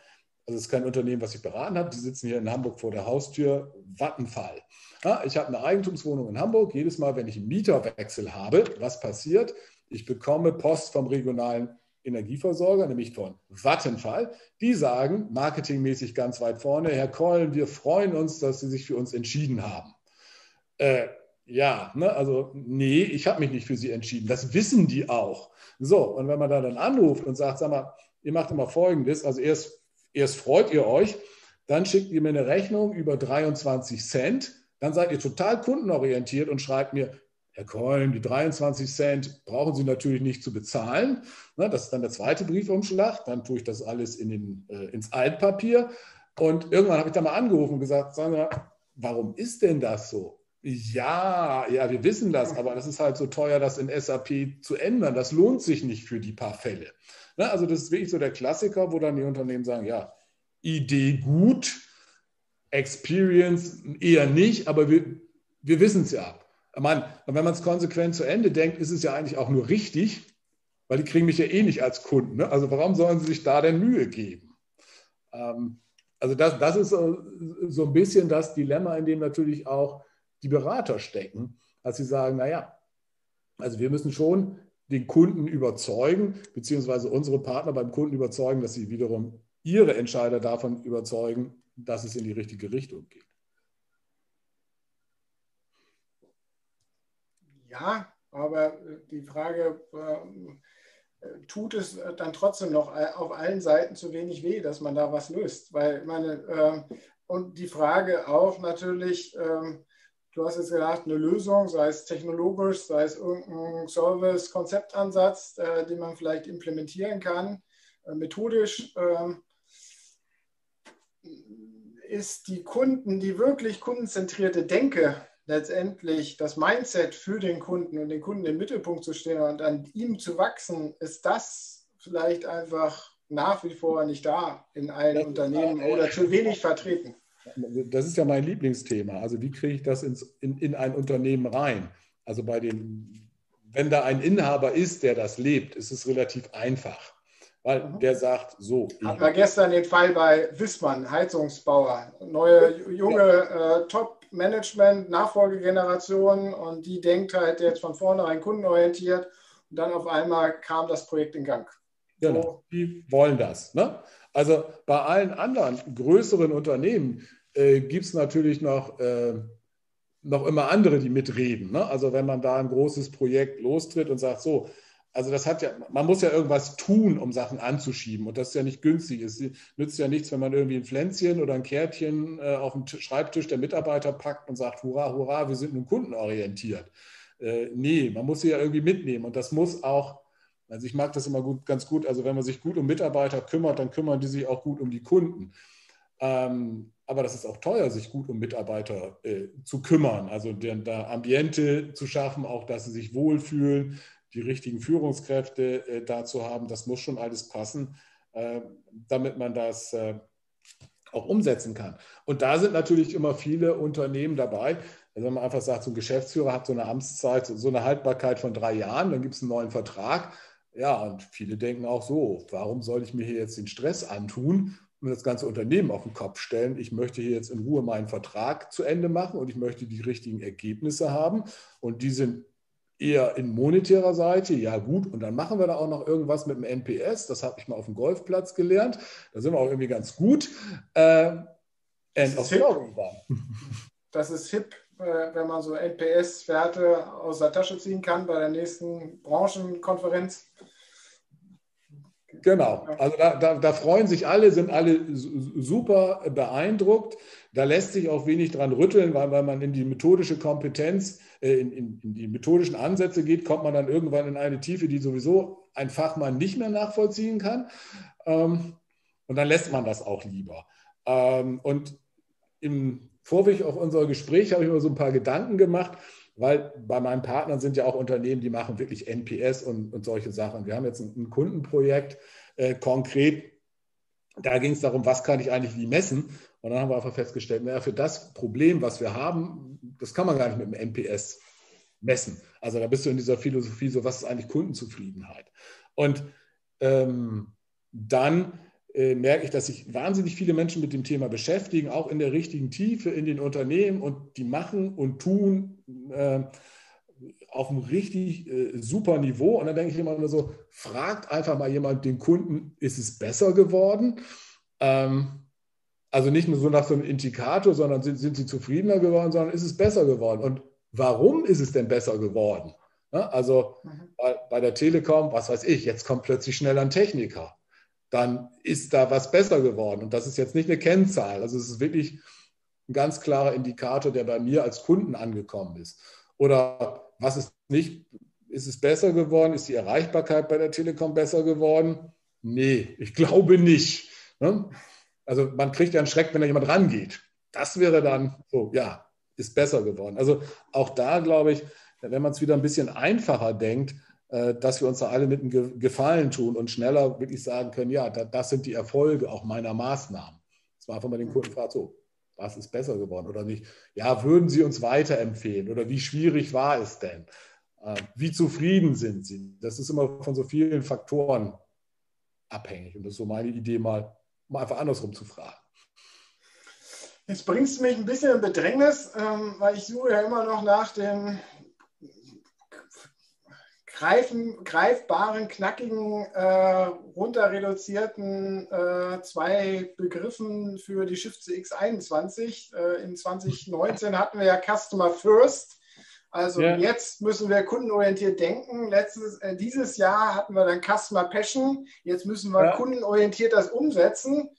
also es ist kein Unternehmen, was ich beraten habe, die sitzen hier in Hamburg vor der Haustür, Vattenfall. Ja, ich habe eine Eigentumswohnung in Hamburg. Jedes Mal, wenn ich einen Mieterwechsel habe, was passiert? Ich bekomme Post vom regionalen Energieversorger, nämlich von Vattenfall. Die sagen marketingmäßig ganz weit vorne, Herr Keulen, wir freuen uns, dass Sie sich für uns entschieden haben. Äh, ja, ne, also nee, ich habe mich nicht für Sie entschieden. Das wissen die auch. So, und wenn man da dann anruft und sagt, sag mal, ihr macht immer Folgendes, also erst, erst freut ihr euch, dann schickt ihr mir eine Rechnung über 23 Cent dann seid ihr total kundenorientiert und schreibt mir, Herr Keulen, die 23 Cent brauchen Sie natürlich nicht zu bezahlen. Das ist dann der zweite Briefumschlag. Dann tue ich das alles in den, äh, ins Altpapier. Und irgendwann habe ich da mal angerufen und gesagt, sagen wir, warum ist denn das so? Ja, ja, wir wissen das, aber das ist halt so teuer, das in SAP zu ändern. Das lohnt sich nicht für die paar Fälle. Also das ist wirklich so der Klassiker, wo dann die Unternehmen sagen, ja, Idee gut, Experience eher nicht, aber wir, wir wissen es ja. Ich meine, wenn man es konsequent zu Ende denkt, ist es ja eigentlich auch nur richtig, weil die kriegen mich ja eh nicht als Kunden. Ne? Also warum sollen sie sich da denn Mühe geben? Ähm, also das, das ist so ein bisschen das Dilemma, in dem natürlich auch die Berater stecken, dass sie sagen, naja, also wir müssen schon den Kunden überzeugen, beziehungsweise unsere Partner beim Kunden überzeugen, dass sie wiederum ihre Entscheider davon überzeugen, dass es in die richtige Richtung geht. Ja, aber äh, die Frage, äh, tut es dann trotzdem noch auf allen Seiten zu wenig weh, dass man da was löst? Weil meine, äh, und die Frage auch natürlich, äh, du hast jetzt gesagt, eine Lösung, sei es technologisch, sei es irgendein Service-Konzeptansatz, äh, den man vielleicht implementieren kann, äh, methodisch ähm, ist die Kunden, die wirklich kundenzentrierte Denke, letztendlich das Mindset für den Kunden und den Kunden im Mittelpunkt zu stehen und an ihm zu wachsen, ist das vielleicht einfach nach wie vor nicht da in allen Unternehmen oder zu wenig vertreten. Das ist ja mein Lieblingsthema. Also wie kriege ich das ins, in, in ein Unternehmen rein? Also bei den, wenn da ein Inhaber ist, der das lebt, ist es relativ einfach weil mhm. der sagt so. Hatten wir gestern den Fall bei Wissmann, Heizungsbauer. Neue, junge ja. äh, Top-Management, Nachfolgegeneration und die denkt halt jetzt von vornherein kundenorientiert und dann auf einmal kam das Projekt in Gang. Genau, so. die wollen das. Ne? Also bei allen anderen größeren Unternehmen äh, gibt es natürlich noch, äh, noch immer andere, die mitreden. Ne? Also wenn man da ein großes Projekt lostritt und sagt, so, also das hat ja, man muss ja irgendwas tun, um Sachen anzuschieben. Und das ist ja nicht günstig. Es nützt ja nichts, wenn man irgendwie ein Pflänzchen oder ein Kärtchen äh, auf den Schreibtisch der Mitarbeiter packt und sagt, hurra, hurra, wir sind nun kundenorientiert. Äh, nee, man muss sie ja irgendwie mitnehmen und das muss auch, also ich mag das immer gut, ganz gut, also wenn man sich gut um Mitarbeiter kümmert, dann kümmern die sich auch gut um die Kunden. Ähm, aber das ist auch teuer, sich gut um Mitarbeiter äh, zu kümmern, also der, da Ambiente zu schaffen, auch dass sie sich wohlfühlen, die richtigen Führungskräfte äh, dazu haben. Das muss schon alles passen, äh, damit man das äh, auch umsetzen kann. Und da sind natürlich immer viele Unternehmen dabei. Also wenn man einfach sagt, so ein Geschäftsführer hat so eine Amtszeit, so eine Haltbarkeit von drei Jahren, dann gibt es einen neuen Vertrag. Ja, und viele denken auch so, warum soll ich mir hier jetzt den Stress antun und das ganze Unternehmen auf den Kopf stellen? Ich möchte hier jetzt in Ruhe meinen Vertrag zu Ende machen und ich möchte die richtigen Ergebnisse haben. Und die sind eher in monetärer Seite, ja gut, und dann machen wir da auch noch irgendwas mit dem NPS, das habe ich mal auf dem Golfplatz gelernt, da sind wir auch irgendwie ganz gut. Äh, end of story Das ist hip, wenn man so NPS-Werte aus der Tasche ziehen kann bei der nächsten Branchenkonferenz. Genau, also da, da, da, freuen sich alle, sind alle super beeindruckt. Da lässt sich auch wenig dran rütteln, weil, weil man in die methodische Kompetenz, äh, in, in, in, die methodischen Ansätze geht, kommt man dann irgendwann in eine Tiefe, die sowieso ein Fachmann nicht mehr nachvollziehen kann. Ähm, und dann lässt man das auch lieber. Ähm, und im Vorweg auf unser Gespräch habe ich mir so ein paar Gedanken gemacht weil bei meinen Partnern sind ja auch Unternehmen, die machen wirklich NPS und, und solche Sachen. Wir haben jetzt ein, ein Kundenprojekt äh, konkret, da ging es darum, was kann ich eigentlich wie messen? Und dann haben wir einfach festgestellt, naja, für das Problem, was wir haben, das kann man gar nicht mit dem NPS messen. Also da bist du in dieser Philosophie so, was ist eigentlich Kundenzufriedenheit? Und ähm, dann merke ich, dass sich wahnsinnig viele Menschen mit dem Thema beschäftigen, auch in der richtigen Tiefe in den Unternehmen und die machen und tun äh, auf einem richtig äh, super Niveau. Und dann denke ich immer nur so, fragt einfach mal jemand den Kunden, ist es besser geworden? Ähm, also nicht nur so nach so einem Indikator, sondern sind, sind sie zufriedener geworden, sondern ist es besser geworden? Und warum ist es denn besser geworden? Ja, also mhm. bei, bei der Telekom, was weiß ich, jetzt kommt plötzlich schnell ein Techniker dann ist da was besser geworden. Und das ist jetzt nicht eine Kennzahl. Also es ist wirklich ein ganz klarer Indikator, der bei mir als Kunden angekommen ist. Oder was ist nicht, ist es besser geworden? Ist die Erreichbarkeit bei der Telekom besser geworden? Nee, ich glaube nicht. Ne? Also man kriegt ja einen Schreck, wenn da jemand rangeht. Das wäre dann so, ja, ist besser geworden. Also auch da glaube ich, wenn man es wieder ein bisschen einfacher denkt, dass wir uns da alle mit einem Gefallen tun und schneller wirklich sagen können, ja, das sind die Erfolge auch meiner Maßnahmen. Das war einfach mal den Kunden fragt, so, was ist besser geworden oder nicht? Ja, würden Sie uns weiterempfehlen oder wie schwierig war es denn? Äh, wie zufrieden sind Sie? Das ist immer von so vielen Faktoren abhängig und das ist so meine Idee, mal, mal einfach andersrum zu fragen. Jetzt bringst du mich ein bisschen in Bedrängnis, ähm, weil ich suche ja immer noch nach den greifen, greifbaren, knackigen, äh, runter reduzierten äh, zwei Begriffen für die Shift X21. Äh, in 2019 hatten wir ja Customer First. Also ja. jetzt müssen wir kundenorientiert denken. Letztes, äh, dieses Jahr hatten wir dann Customer Passion. Jetzt müssen wir ja. kundenorientiert das umsetzen.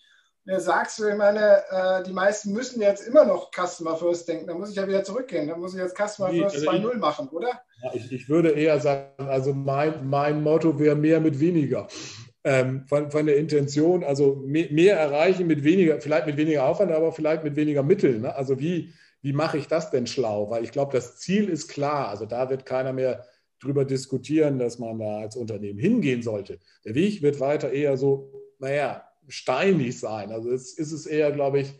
Da sagst du, ich meine, äh, die meisten müssen jetzt immer noch Customer First denken. Da muss ich ja wieder zurückgehen. Da muss ich jetzt Customer nee, First also 2.0 machen, oder? Ja, ich, ich, würde eher sagen, also mein, mein Motto wäre mehr mit weniger. Ähm, von, von, der Intention, also mehr, mehr, erreichen mit weniger, vielleicht mit weniger Aufwand, aber vielleicht mit weniger Mitteln. Ne? Also wie, wie mache ich das denn schlau? Weil ich glaube, das Ziel ist klar. Also da wird keiner mehr drüber diskutieren, dass man da als Unternehmen hingehen sollte. Der Weg wird weiter eher so, naja, steinig sein. Also es ist es eher, glaube ich,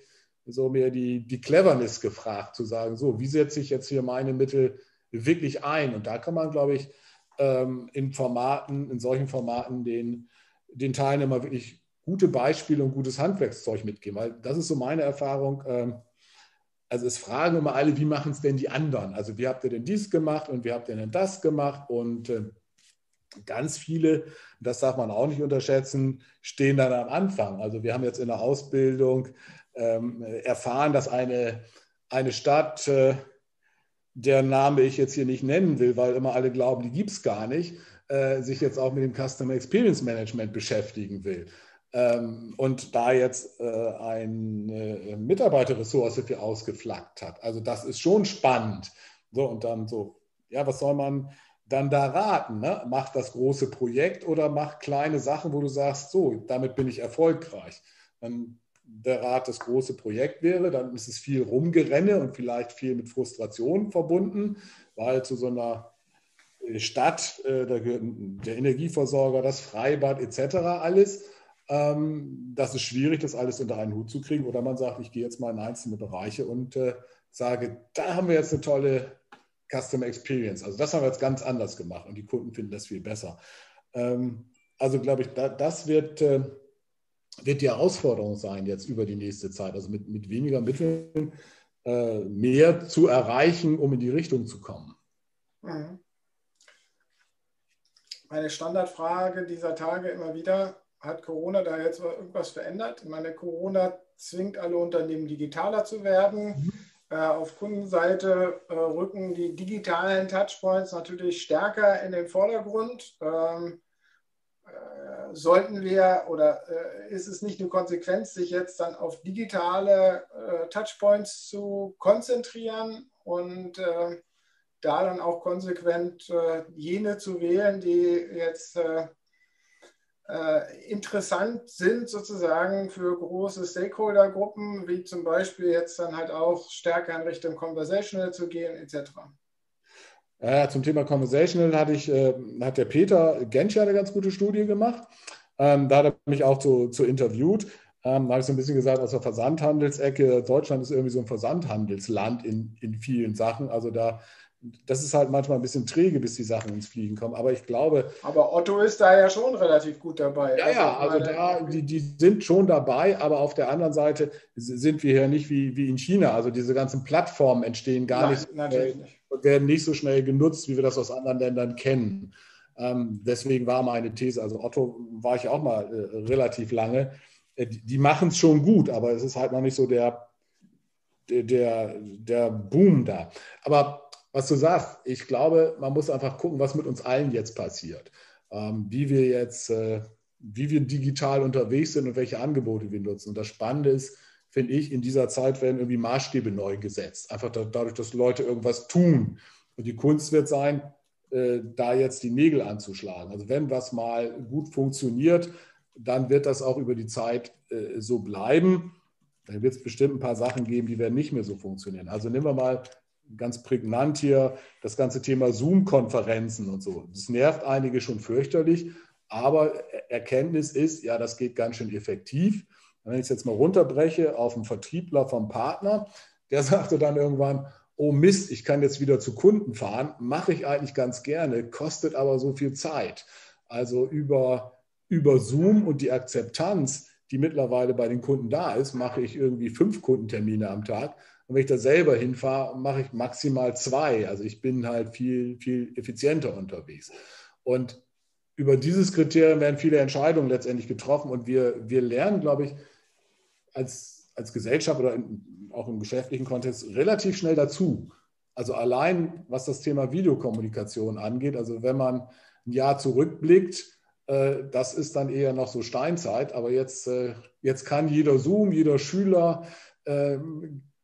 so mehr die, die Cleverness gefragt, zu sagen, so, wie setze ich jetzt hier meine Mittel wirklich ein? Und da kann man, glaube ich, ähm, in Formaten, in solchen Formaten den, den Teilnehmern wirklich gute Beispiele und gutes Handwerkszeug mitgeben. Weil das ist so meine Erfahrung. Ähm, also es fragen immer alle, wie machen es denn die anderen? Also wie habt ihr denn dies gemacht und wie habt ihr denn das gemacht? Und äh, ganz viele, das darf man auch nicht unterschätzen, stehen dann am Anfang. Also wir haben jetzt in der Ausbildung ähm, erfahren, dass eine, eine Stadt, äh, deren Name ich jetzt hier nicht nennen will, weil immer alle glauben, die gibt es gar nicht, äh, sich jetzt auch mit dem Customer Experience Management beschäftigen will. Ähm, und da jetzt äh, eine Mitarbeiterressource für ausgeflaggt hat. Also das ist schon spannend. So, und dann so ja, was soll man dann da raten? Ne? Mach das große Projekt oder mach kleine Sachen, wo du sagst, so, damit bin ich erfolgreich. Dann der Rat das große Projekt wäre, dann ist es viel Rumgerenne und vielleicht viel mit Frustration verbunden, weil zu so einer äh, Stadt, äh, da gehört der Energieversorger, das Freibad etc. alles. Ähm, das ist schwierig, das alles unter einen Hut zu kriegen. Oder man sagt, ich gehe jetzt mal in einzelne Bereiche und äh, sage, da haben wir jetzt eine tolle Customer Experience. Also das haben wir jetzt ganz anders gemacht und die Kunden finden das viel besser. Ähm, also glaube ich, das wird wird die Herausforderung sein jetzt über die nächste Zeit, also mit, mit weniger Mitteln äh, mehr zu erreichen, um in die Richtung zu kommen. Mhm. Meine Standardfrage dieser Tage immer wieder, hat Corona da jetzt irgendwas verändert? Ich meine, Corona zwingt alle Unternehmen digitaler zu werden. Mhm. Äh, auf Kundenseite äh, rücken die digitalen Touchpoints natürlich stärker in den Vordergrund. Ähm, sollten wir oder äh, ist es nicht eine Konsequenz, sich jetzt dann auf digitale äh, Touchpoints zu konzentrieren und äh, da dann auch konsequent äh, jene zu wählen, die jetzt äh, äh, interessant sind sozusagen für große Stakeholdergruppen, wie zum Beispiel jetzt dann halt auch stärker in Richtung Conversational zu gehen etc. Ja, zum Thema Conversational hatte ich, äh, hat der Peter Genscher eine ganz gute Studie gemacht. Ähm, da hat er mich auch zu, zu interviewt. Ähm, da habe ich so ein bisschen gesagt, aus der Versandhandelsecke, Deutschland ist irgendwie so ein Versandhandelsland in, in vielen Sachen. Also da, das ist halt manchmal ein bisschen träge, bis die Sachen ins Fliegen kommen. Aber ich glaube. Aber Otto ist da ja schon relativ gut dabei. Ja, also, ja, also da, die, die sind schon dabei, aber auf der anderen Seite sind wir hier nicht wie, wie in China. Also diese ganzen Plattformen entstehen gar Nein, nicht. Natürlich nicht werden nicht so schnell genutzt, wie wir das aus anderen Ländern kennen. Ähm, deswegen war meine These, also Otto war ich auch mal äh, relativ lange, äh, die, die machen es schon gut, aber es ist halt noch nicht so der, der, der Boom da. Aber was du sagst, ich glaube, man muss einfach gucken, was mit uns allen jetzt passiert. Ähm, wie wir jetzt, äh, wie wir digital unterwegs sind und welche Angebote wir nutzen. Und das Spannende ist, finde ich, in dieser Zeit werden irgendwie Maßstäbe neu gesetzt. Einfach dadurch, dass Leute irgendwas tun. Und die Kunst wird sein, äh, da jetzt die Nägel anzuschlagen. Also wenn was mal gut funktioniert, dann wird das auch über die Zeit äh, so bleiben. Dann wird es bestimmt ein paar Sachen geben, die werden nicht mehr so funktionieren. Also nehmen wir mal ganz prägnant hier das ganze Thema Zoom-Konferenzen und so. Das nervt einige schon fürchterlich, aber Erkenntnis ist, ja, das geht ganz schön effektiv. Wenn ich es jetzt mal runterbreche auf einen Vertriebler vom Partner, der sagte dann irgendwann, oh Mist, ich kann jetzt wieder zu Kunden fahren, mache ich eigentlich ganz gerne, kostet aber so viel Zeit. Also über, über Zoom und die Akzeptanz, die mittlerweile bei den Kunden da ist, mache ich irgendwie fünf Kundentermine am Tag. Und wenn ich da selber hinfahre, mache ich maximal zwei. Also ich bin halt viel, viel effizienter unterwegs. Und über dieses Kriterium werden viele Entscheidungen letztendlich getroffen. Und wir, wir lernen, glaube ich, als, als Gesellschaft oder in, auch im geschäftlichen Kontext relativ schnell dazu. Also allein was das Thema Videokommunikation angeht, also wenn man ein Jahr zurückblickt, äh, das ist dann eher noch so Steinzeit, aber jetzt, äh, jetzt kann jeder Zoom, jeder Schüler äh,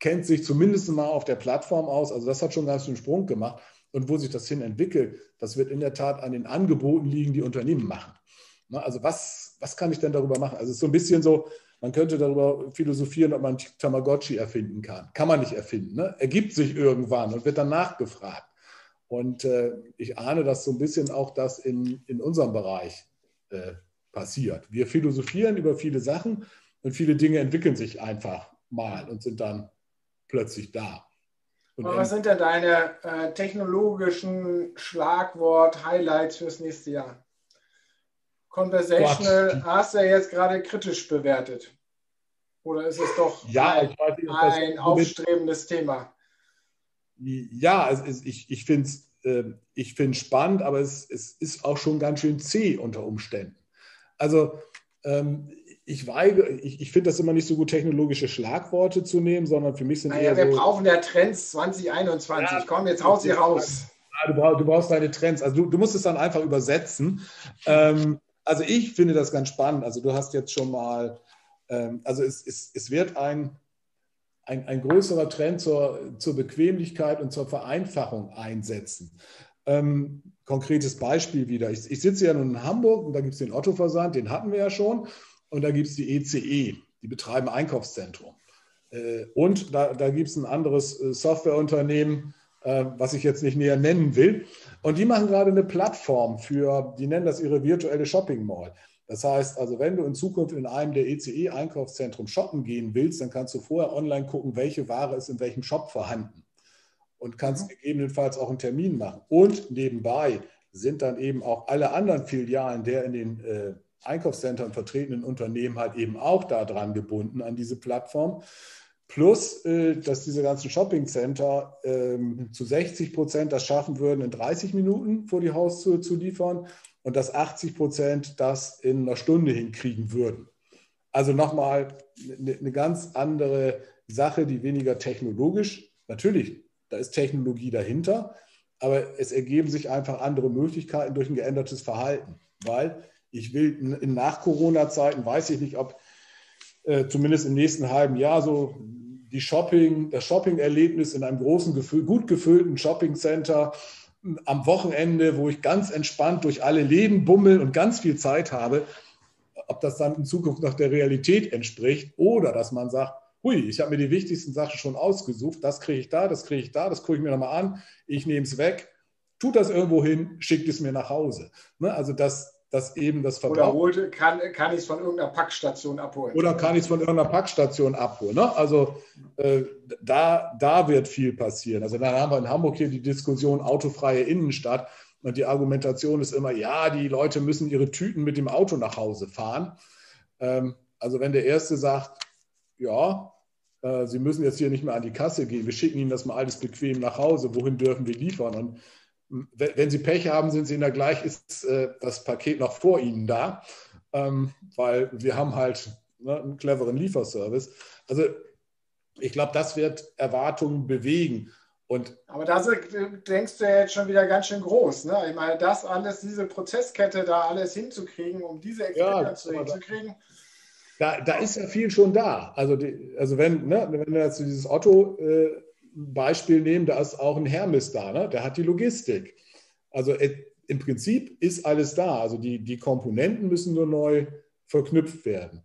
kennt sich zumindest mal auf der Plattform aus. Also das hat schon ganz schön Sprung gemacht. Und wo sich das hin entwickelt, das wird in der Tat an den Angeboten liegen, die Unternehmen machen. Also was, was kann ich denn darüber machen? Also es ist so ein bisschen so, man könnte darüber philosophieren, ob man Tamagotchi erfinden kann. Kann man nicht erfinden. Ne? Ergibt sich irgendwann und wird dann nachgefragt. Und äh, ich ahne, dass so ein bisschen auch das in, in unserem Bereich äh, passiert. Wir philosophieren über viele Sachen und viele Dinge entwickeln sich einfach mal und sind dann plötzlich da. Und was sind denn deine äh, technologischen Schlagwort-Highlights fürs nächste Jahr? Conversational Gott. hast du ja jetzt gerade kritisch bewertet. Oder ist es doch ja, ein, nicht, ein aufstrebendes Thema? Ja, es ich, ich finde es äh, ich spannend, aber es, es ist auch schon ganz schön zäh unter Umständen. Also ähm, ich weige, ich, ich finde das immer nicht so gut, technologische Schlagworte zu nehmen, sondern für mich sind naja, eher wir so, brauchen ja Trends 2021. Ja, Komm, jetzt haut sie raus. Ja, du, brauchst, du brauchst deine Trends. Also du, du musst es dann einfach übersetzen. Ähm, also ich finde das ganz spannend. Also du hast jetzt schon mal, ähm, also es, es, es wird ein, ein, ein größerer Trend zur, zur Bequemlichkeit und zur Vereinfachung einsetzen. Ähm, konkretes Beispiel wieder. Ich, ich, sitze ja nun in Hamburg und da gibt es den Otto-Versand, den hatten wir ja schon. Und da gibt es die ECE, e, die betreiben Einkaufszentrum. Äh, und da, da gibt es ein anderes äh, Softwareunternehmen, äh, was ich jetzt nicht näher nennen will. Und die machen gerade eine Plattform für, die nennen das ihre virtuelle Shopping Mall. Das heißt also, wenn du in Zukunft in einem der ECE-Einkaufszentren shoppen gehen willst, dann kannst du vorher online gucken, welche Ware ist in welchem Shop vorhanden und kannst mhm. gegebenenfalls auch einen Termin machen. Und nebenbei sind dann eben auch alle anderen Filialen der in den äh, Einkaufszentren vertretenen Unternehmen halt eben auch daran gebunden an diese Plattform. Plus, äh, dass diese ganzen Shopping-Center ähm, zu 60 Prozent das schaffen würden, in 30 Minuten vor die Haustür zu liefern und dass 80 Prozent das in einer Stunde hinkriegen würden. Also nochmal eine, eine ganz andere Sache, die weniger technologisch, natürlich, da ist Technologie dahinter, aber es ergeben sich einfach andere Möglichkeiten durch ein geändertes Verhalten, weil ich will in Nach-Corona-Zeiten, weiß ich nicht, ob äh, zumindest im nächsten halben Jahr so die Shopping, das Shopping-Erlebnis in einem großen, gut gefüllten Shopping-Center am Wochenende, wo ich ganz entspannt durch alle Läden bummel und ganz viel Zeit habe, ob das dann in Zukunft noch der Realität entspricht oder dass man sagt, hui, ich habe mir die wichtigsten Sachen schon ausgesucht, das kriege ich da, das kriege ich da, das gucke ich mir nochmal an, ich nehme es weg, tut das irgendwo hin, schickt es mir nach Hause. Ne? Also das, dass eben das Verbrauch... Oder holte, kann, kann ich es von irgendeiner Packstation abholen. Oder kann ich es von irgendeiner Packstation abholen. Ne? Also äh, da, da wird viel passieren. Also dann haben wir in Hamburg hier die Diskussion autofreie Innenstadt. Und die Argumentation ist immer, ja, die Leute müssen ihre Tüten mit dem Auto nach Hause fahren. Ähm, also wenn der Erste sagt, ja, äh, Sie müssen jetzt hier nicht mehr an die Kasse gehen, wir schicken Ihnen das mal alles bequem nach Hause, wohin dürfen wir liefern? Und wenn Sie Pech haben, sind Sie in der gleich, ist äh, das Paket noch vor Ihnen da, ähm, weil wir haben halt ne, einen cleveren Lieferservice. Also ich glaube, das wird Erwartungen bewegen. Und Aber da denkst du ja jetzt schon wieder ganz schön groß. Ne? Ich meine, das alles, diese Prozesskette da alles hinzukriegen, um diese Experience ja, hinzukriegen. Da, da, ist ja viel schon da. Also, die, also wenn, ne, wenn wir jetzt dieses Otto äh, Beispiel nehmen, da ist auch ein Hermes da, ne? der hat die Logistik. Also äh, im Prinzip ist alles da. Also die, die Komponenten müssen nur neu verknüpft werden.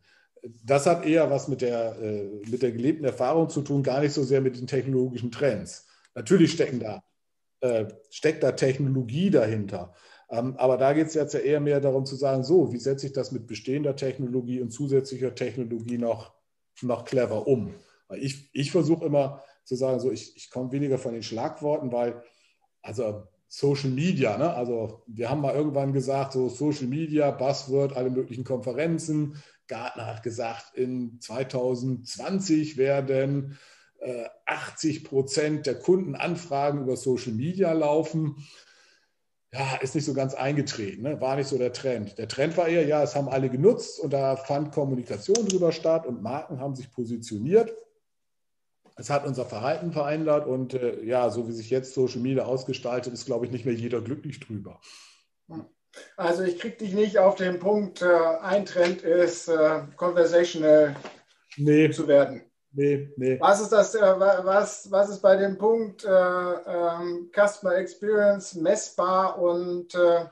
Das hat eher was mit der, äh, mit der gelebten Erfahrung zu tun, gar nicht so sehr mit den technologischen Trends. Natürlich stecken da, äh, steckt da Technologie dahinter. Ähm, aber da geht es jetzt ja eher mehr darum zu sagen, so, wie setze ich das mit bestehender Technologie und zusätzlicher Technologie noch, noch clever um? Ich, ich versuche immer, zu sagen, so ich, ich komme weniger von den Schlagworten, weil, also Social Media, ne? also wir haben mal irgendwann gesagt, so Social Media, Buzzword, alle möglichen Konferenzen. Gartner hat gesagt, in 2020 werden äh, 80 Prozent der Kundenanfragen über Social Media laufen. Ja, ist nicht so ganz eingetreten, ne? war nicht so der Trend. Der Trend war eher, ja, es haben alle genutzt und da fand Kommunikation drüber statt und Marken haben sich positioniert. Es hat unser Verhalten verändert und äh, ja, so wie sich jetzt Social Media ausgestaltet, ist, glaube ich, nicht mehr jeder glücklich drüber. Also ich kriege dich nicht auf den Punkt, äh, ein Trend ist, äh, conversational nee. zu werden. Nee, nee. Was ist das, äh, was, was ist bei dem Punkt äh, ähm, Customer Experience messbar und äh,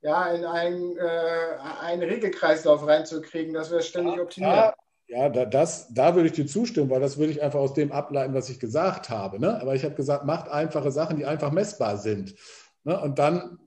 ja, in einen, einen Regelkreislauf reinzukriegen, dass wir ständig optimieren? Ja, ja, da, das, da würde ich dir zustimmen, weil das würde ich einfach aus dem ableiten, was ich gesagt habe. Ne? Aber ich habe gesagt, macht einfache Sachen, die einfach messbar sind. Ne? Und dann,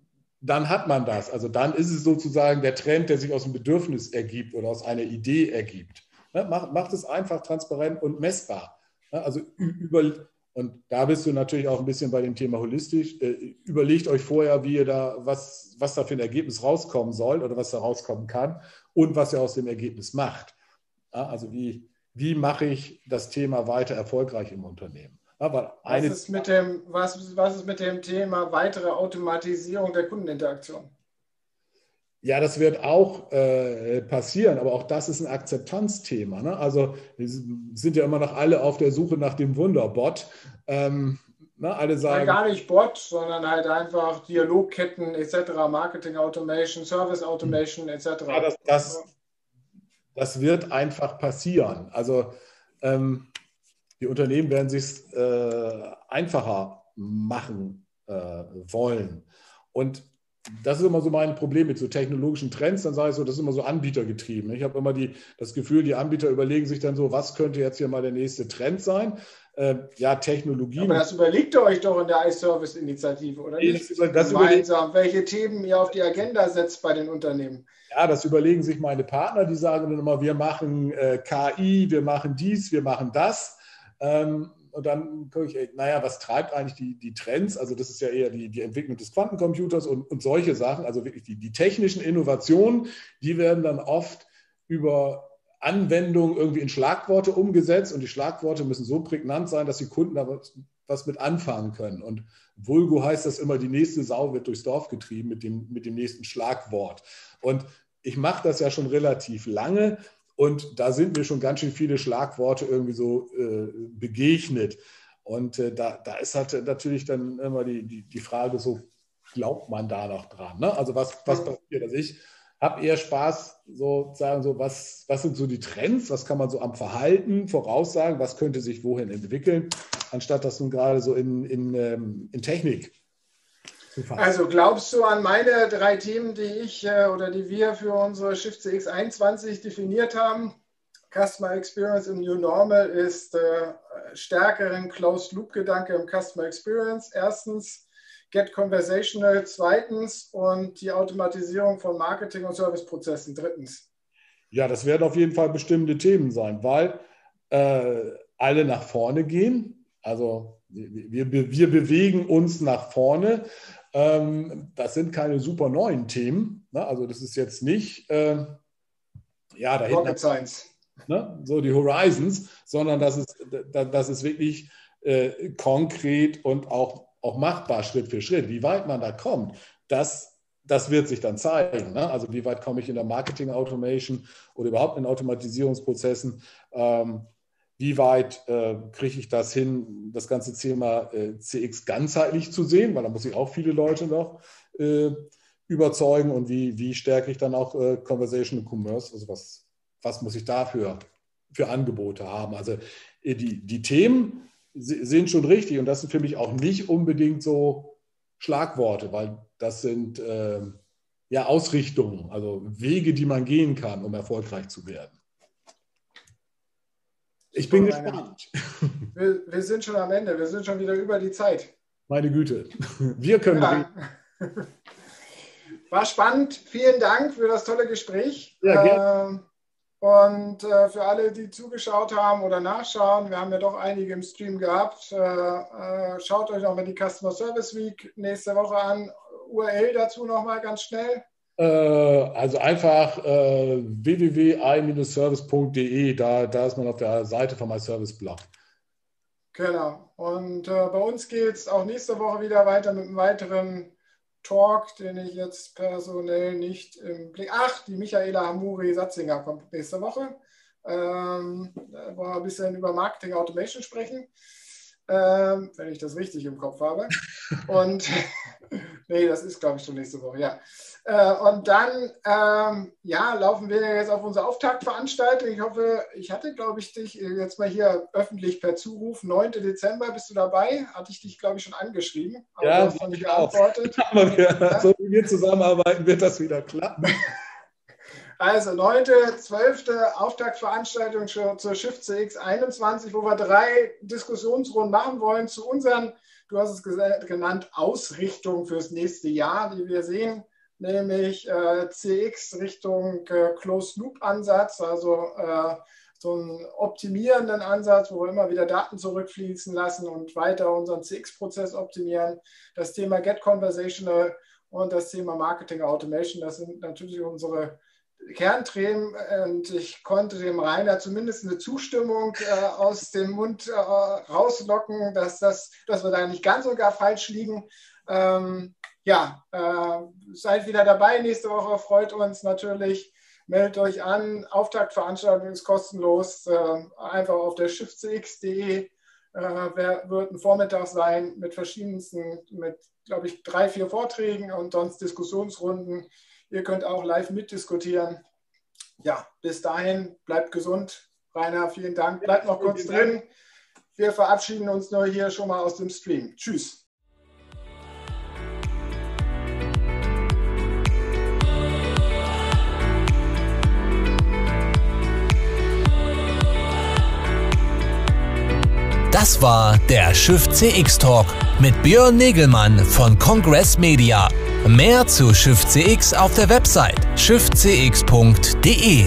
dann hat man das. Also dann ist es sozusagen der Trend, der sich aus einem Bedürfnis ergibt oder aus einer Idee ergibt. Ne? Macht, macht es einfach transparent und messbar. Ne? Also über, und da bist du natürlich auch ein bisschen bei dem Thema holistisch. Äh, überlegt euch vorher, wie ihr da, was, was da für ein Ergebnis rauskommen soll oder was da rauskommen kann und was ihr aus dem Ergebnis macht. Also wie, wie mache ich das Thema weiter erfolgreich im Unternehmen? Was, ist mit dem, was, was ist mit dem Thema weitere Automatisierung der Kundeninteraktion? Ja, das wird auch äh, passieren, aber auch das ist ein Akzeptanzthema. Ne? Also wir sind ja immer noch alle auf der Suche nach dem Wunderbot. Ähm, ne, alle sagen, gar nicht Bot, sondern halt einfach Dialogketten etc., Marketing Automation, Service Automation etc. Ja, das, das, das wird einfach passieren. Also ähm, die Unternehmen werden sich äh, einfacher machen äh, wollen. Und das ist immer so mein Problem mit so technologischen Trends. Dann sage ich so, das ist immer so anbietergetrieben. Ich habe immer die, das Gefühl, die Anbieter überlegen sich dann so, was könnte jetzt hier mal der nächste Trend sein? Äh, ja, Technologie. Aber das überlegt ihr euch doch in der iService-Initiative, oder nicht? Das, das Gemeinsam, welche Themen ihr auf die Agenda setzt bei den Unternehmen. Ja, das überlegen sich meine Partner, die sagen dann immer, wir machen äh, KI, wir machen dies, wir machen das. Ähm, und dann gucke ich, naja, was treibt eigentlich die, die Trends? Also das ist ja eher die, die Entwicklung des Quantencomputers und, und solche Sachen, also wirklich die, die technischen Innovationen, die werden dann oft über Anwendungen irgendwie in Schlagworte umgesetzt und die Schlagworte müssen so prägnant sein, dass die Kunden da was, mit anfangen können. Und Vulgo heißt das immer, die nächste Sau wird durchs Dorf getrieben mit dem, mit dem nächsten Schlagwort. Und ich mache das ja schon relativ lange und da sind mir schon ganz schön viele Schlagworte irgendwie so äh, begegnet. Und äh, da, da ist halt natürlich dann immer die, die, die Frage so, glaubt man da noch dran? Ne? Also was, was passiert? Also ich habe eher Spaß, sozusagen, so was, was sind so die Trends, was kann man so am Verhalten voraussagen, was könnte sich wohin entwickeln, anstatt das nun gerade so in, in, ähm, in Technik also glaubst du an meine drei Themen, die ich äh, oder die wir für unsere Shift CX 21 definiert haben? Customer Experience im New Normal ist äh, stärkeren Closed-Loop-Gedanke im Customer Experience. Erstens, Get Conversational. Zweitens und die Automatisierung von Marketing- und Serviceprozessen. Drittens. Ja, das werden auf jeden Fall bestimmte Themen sein, weil äh, alle nach vorne gehen. Also wir, wir bewegen uns nach vorne. Ähm, das sind keine super neuen Themen. Ne? Also das ist jetzt nicht, äh, ja, da Rocket Science. Ne? so die Horizons, sondern das ist, das ist wirklich äh, konkret und auch, auch machbar Schritt für Schritt. Wie weit man da kommt, das, das wird sich dann zeigen. Ne? Also wie weit komme ich in der Marketing Automation oder überhaupt in Automatisierungsprozessen. Ähm, wie weit äh, kriege ich das hin, das ganze Thema äh, CX ganzheitlich zu sehen, weil da muss ich auch viele Leute noch äh, überzeugen und wie, wie stärke ich dann auch äh, Conversational Commerce, also was, was muss ich dafür für Angebote haben. Also äh, die, die Themen sind schon richtig und das sind für mich auch nicht unbedingt so Schlagworte, weil das sind äh, ja Ausrichtungen, also Wege, die man gehen kann, um erfolgreich zu werden. Ich bin gespannt. Wir, wir, sind schon am Ende. Wir sind schon wieder über die Zeit. Meine Güte. Wir können ja. War spannend. Vielen Dank für das tolle Gespräch. Ja, gerne. Äh, und äh, für alle, die zugeschaut haben oder nachschauen, wir haben ja doch einige im Stream gehabt. Äh, äh schaut euch nochmal die Customer Service Week nächste Woche an. URL dazu nochmal ganz schnell. Äh, also einfach äh, www.i-service.de, da, da ist man auf der Seite von MyService-Blog. Genau. Und äh, bei uns geht es auch nächste Woche wieder weiter mit einem weiteren Talk, den ich jetzt personell nicht im Blick. Ach, die Michaela Hamuri-Satzinger kommt nächste Woche. Ähm, da wollen wir ein bisschen über Marketing Automation sprechen, ähm, wenn ich das richtig im Kopf habe. Und nee, das ist, glaube ich, schon nächste Woche, ja. Äh, und dann ähm, ja, laufen wir jetzt auf unsere Auftaktveranstaltung. Ich hoffe, ich hatte, glaube ich, dich jetzt mal hier öffentlich per Zuruf. 9. Dezember bist du dabei. Hatte ich dich, glaube ich, schon angeschrieben. Aber ja, das nicht geantwortet. Aber wir, ja. so wie wir zusammenarbeiten, wird das wieder klappen. Also 9., 12. Auftaktveranstaltung zur Shift CX 21, wo wir drei Diskussionsrunden machen wollen zu unseren, du hast es genannt, Ausrichtungen fürs nächste Jahr, die wir sehen nämlich äh, CX Richtung äh, Closed-Loop-Ansatz, also äh, so einen optimierenden Ansatz, wo wir immer wieder Daten zurückfließen lassen und weiter unseren CX-Prozess optimieren. Das Thema Get Conversational und das Thema Marketing Automation, das sind natürlich unsere Kernthemen und ich konnte dem Rainer zumindest eine Zustimmung äh, aus dem Mund äh, rauslocken, dass, das, dass wir da nicht ganz so gar falsch liegen. Ähm, ja, äh, seid wieder dabei nächste Woche, freut uns natürlich. Meldet euch an, Auftaktveranstaltung ist kostenlos, äh, einfach auf der schiffcx.de. Äh, wird ein Vormittag sein mit verschiedensten, mit, glaube ich, drei, vier Vorträgen und sonst Diskussionsrunden. Ihr könnt auch live mitdiskutieren. Ja, bis dahin, bleibt gesund. Rainer, vielen Dank. Bleibt noch kurz drin. Wir verabschieden uns nur hier schon mal aus dem Stream. Tschüss. Das war der Schiff CX Talk mit Björn Negelmann von Congress Media. Mehr zu Schiff CX auf der Website schiffcx.de.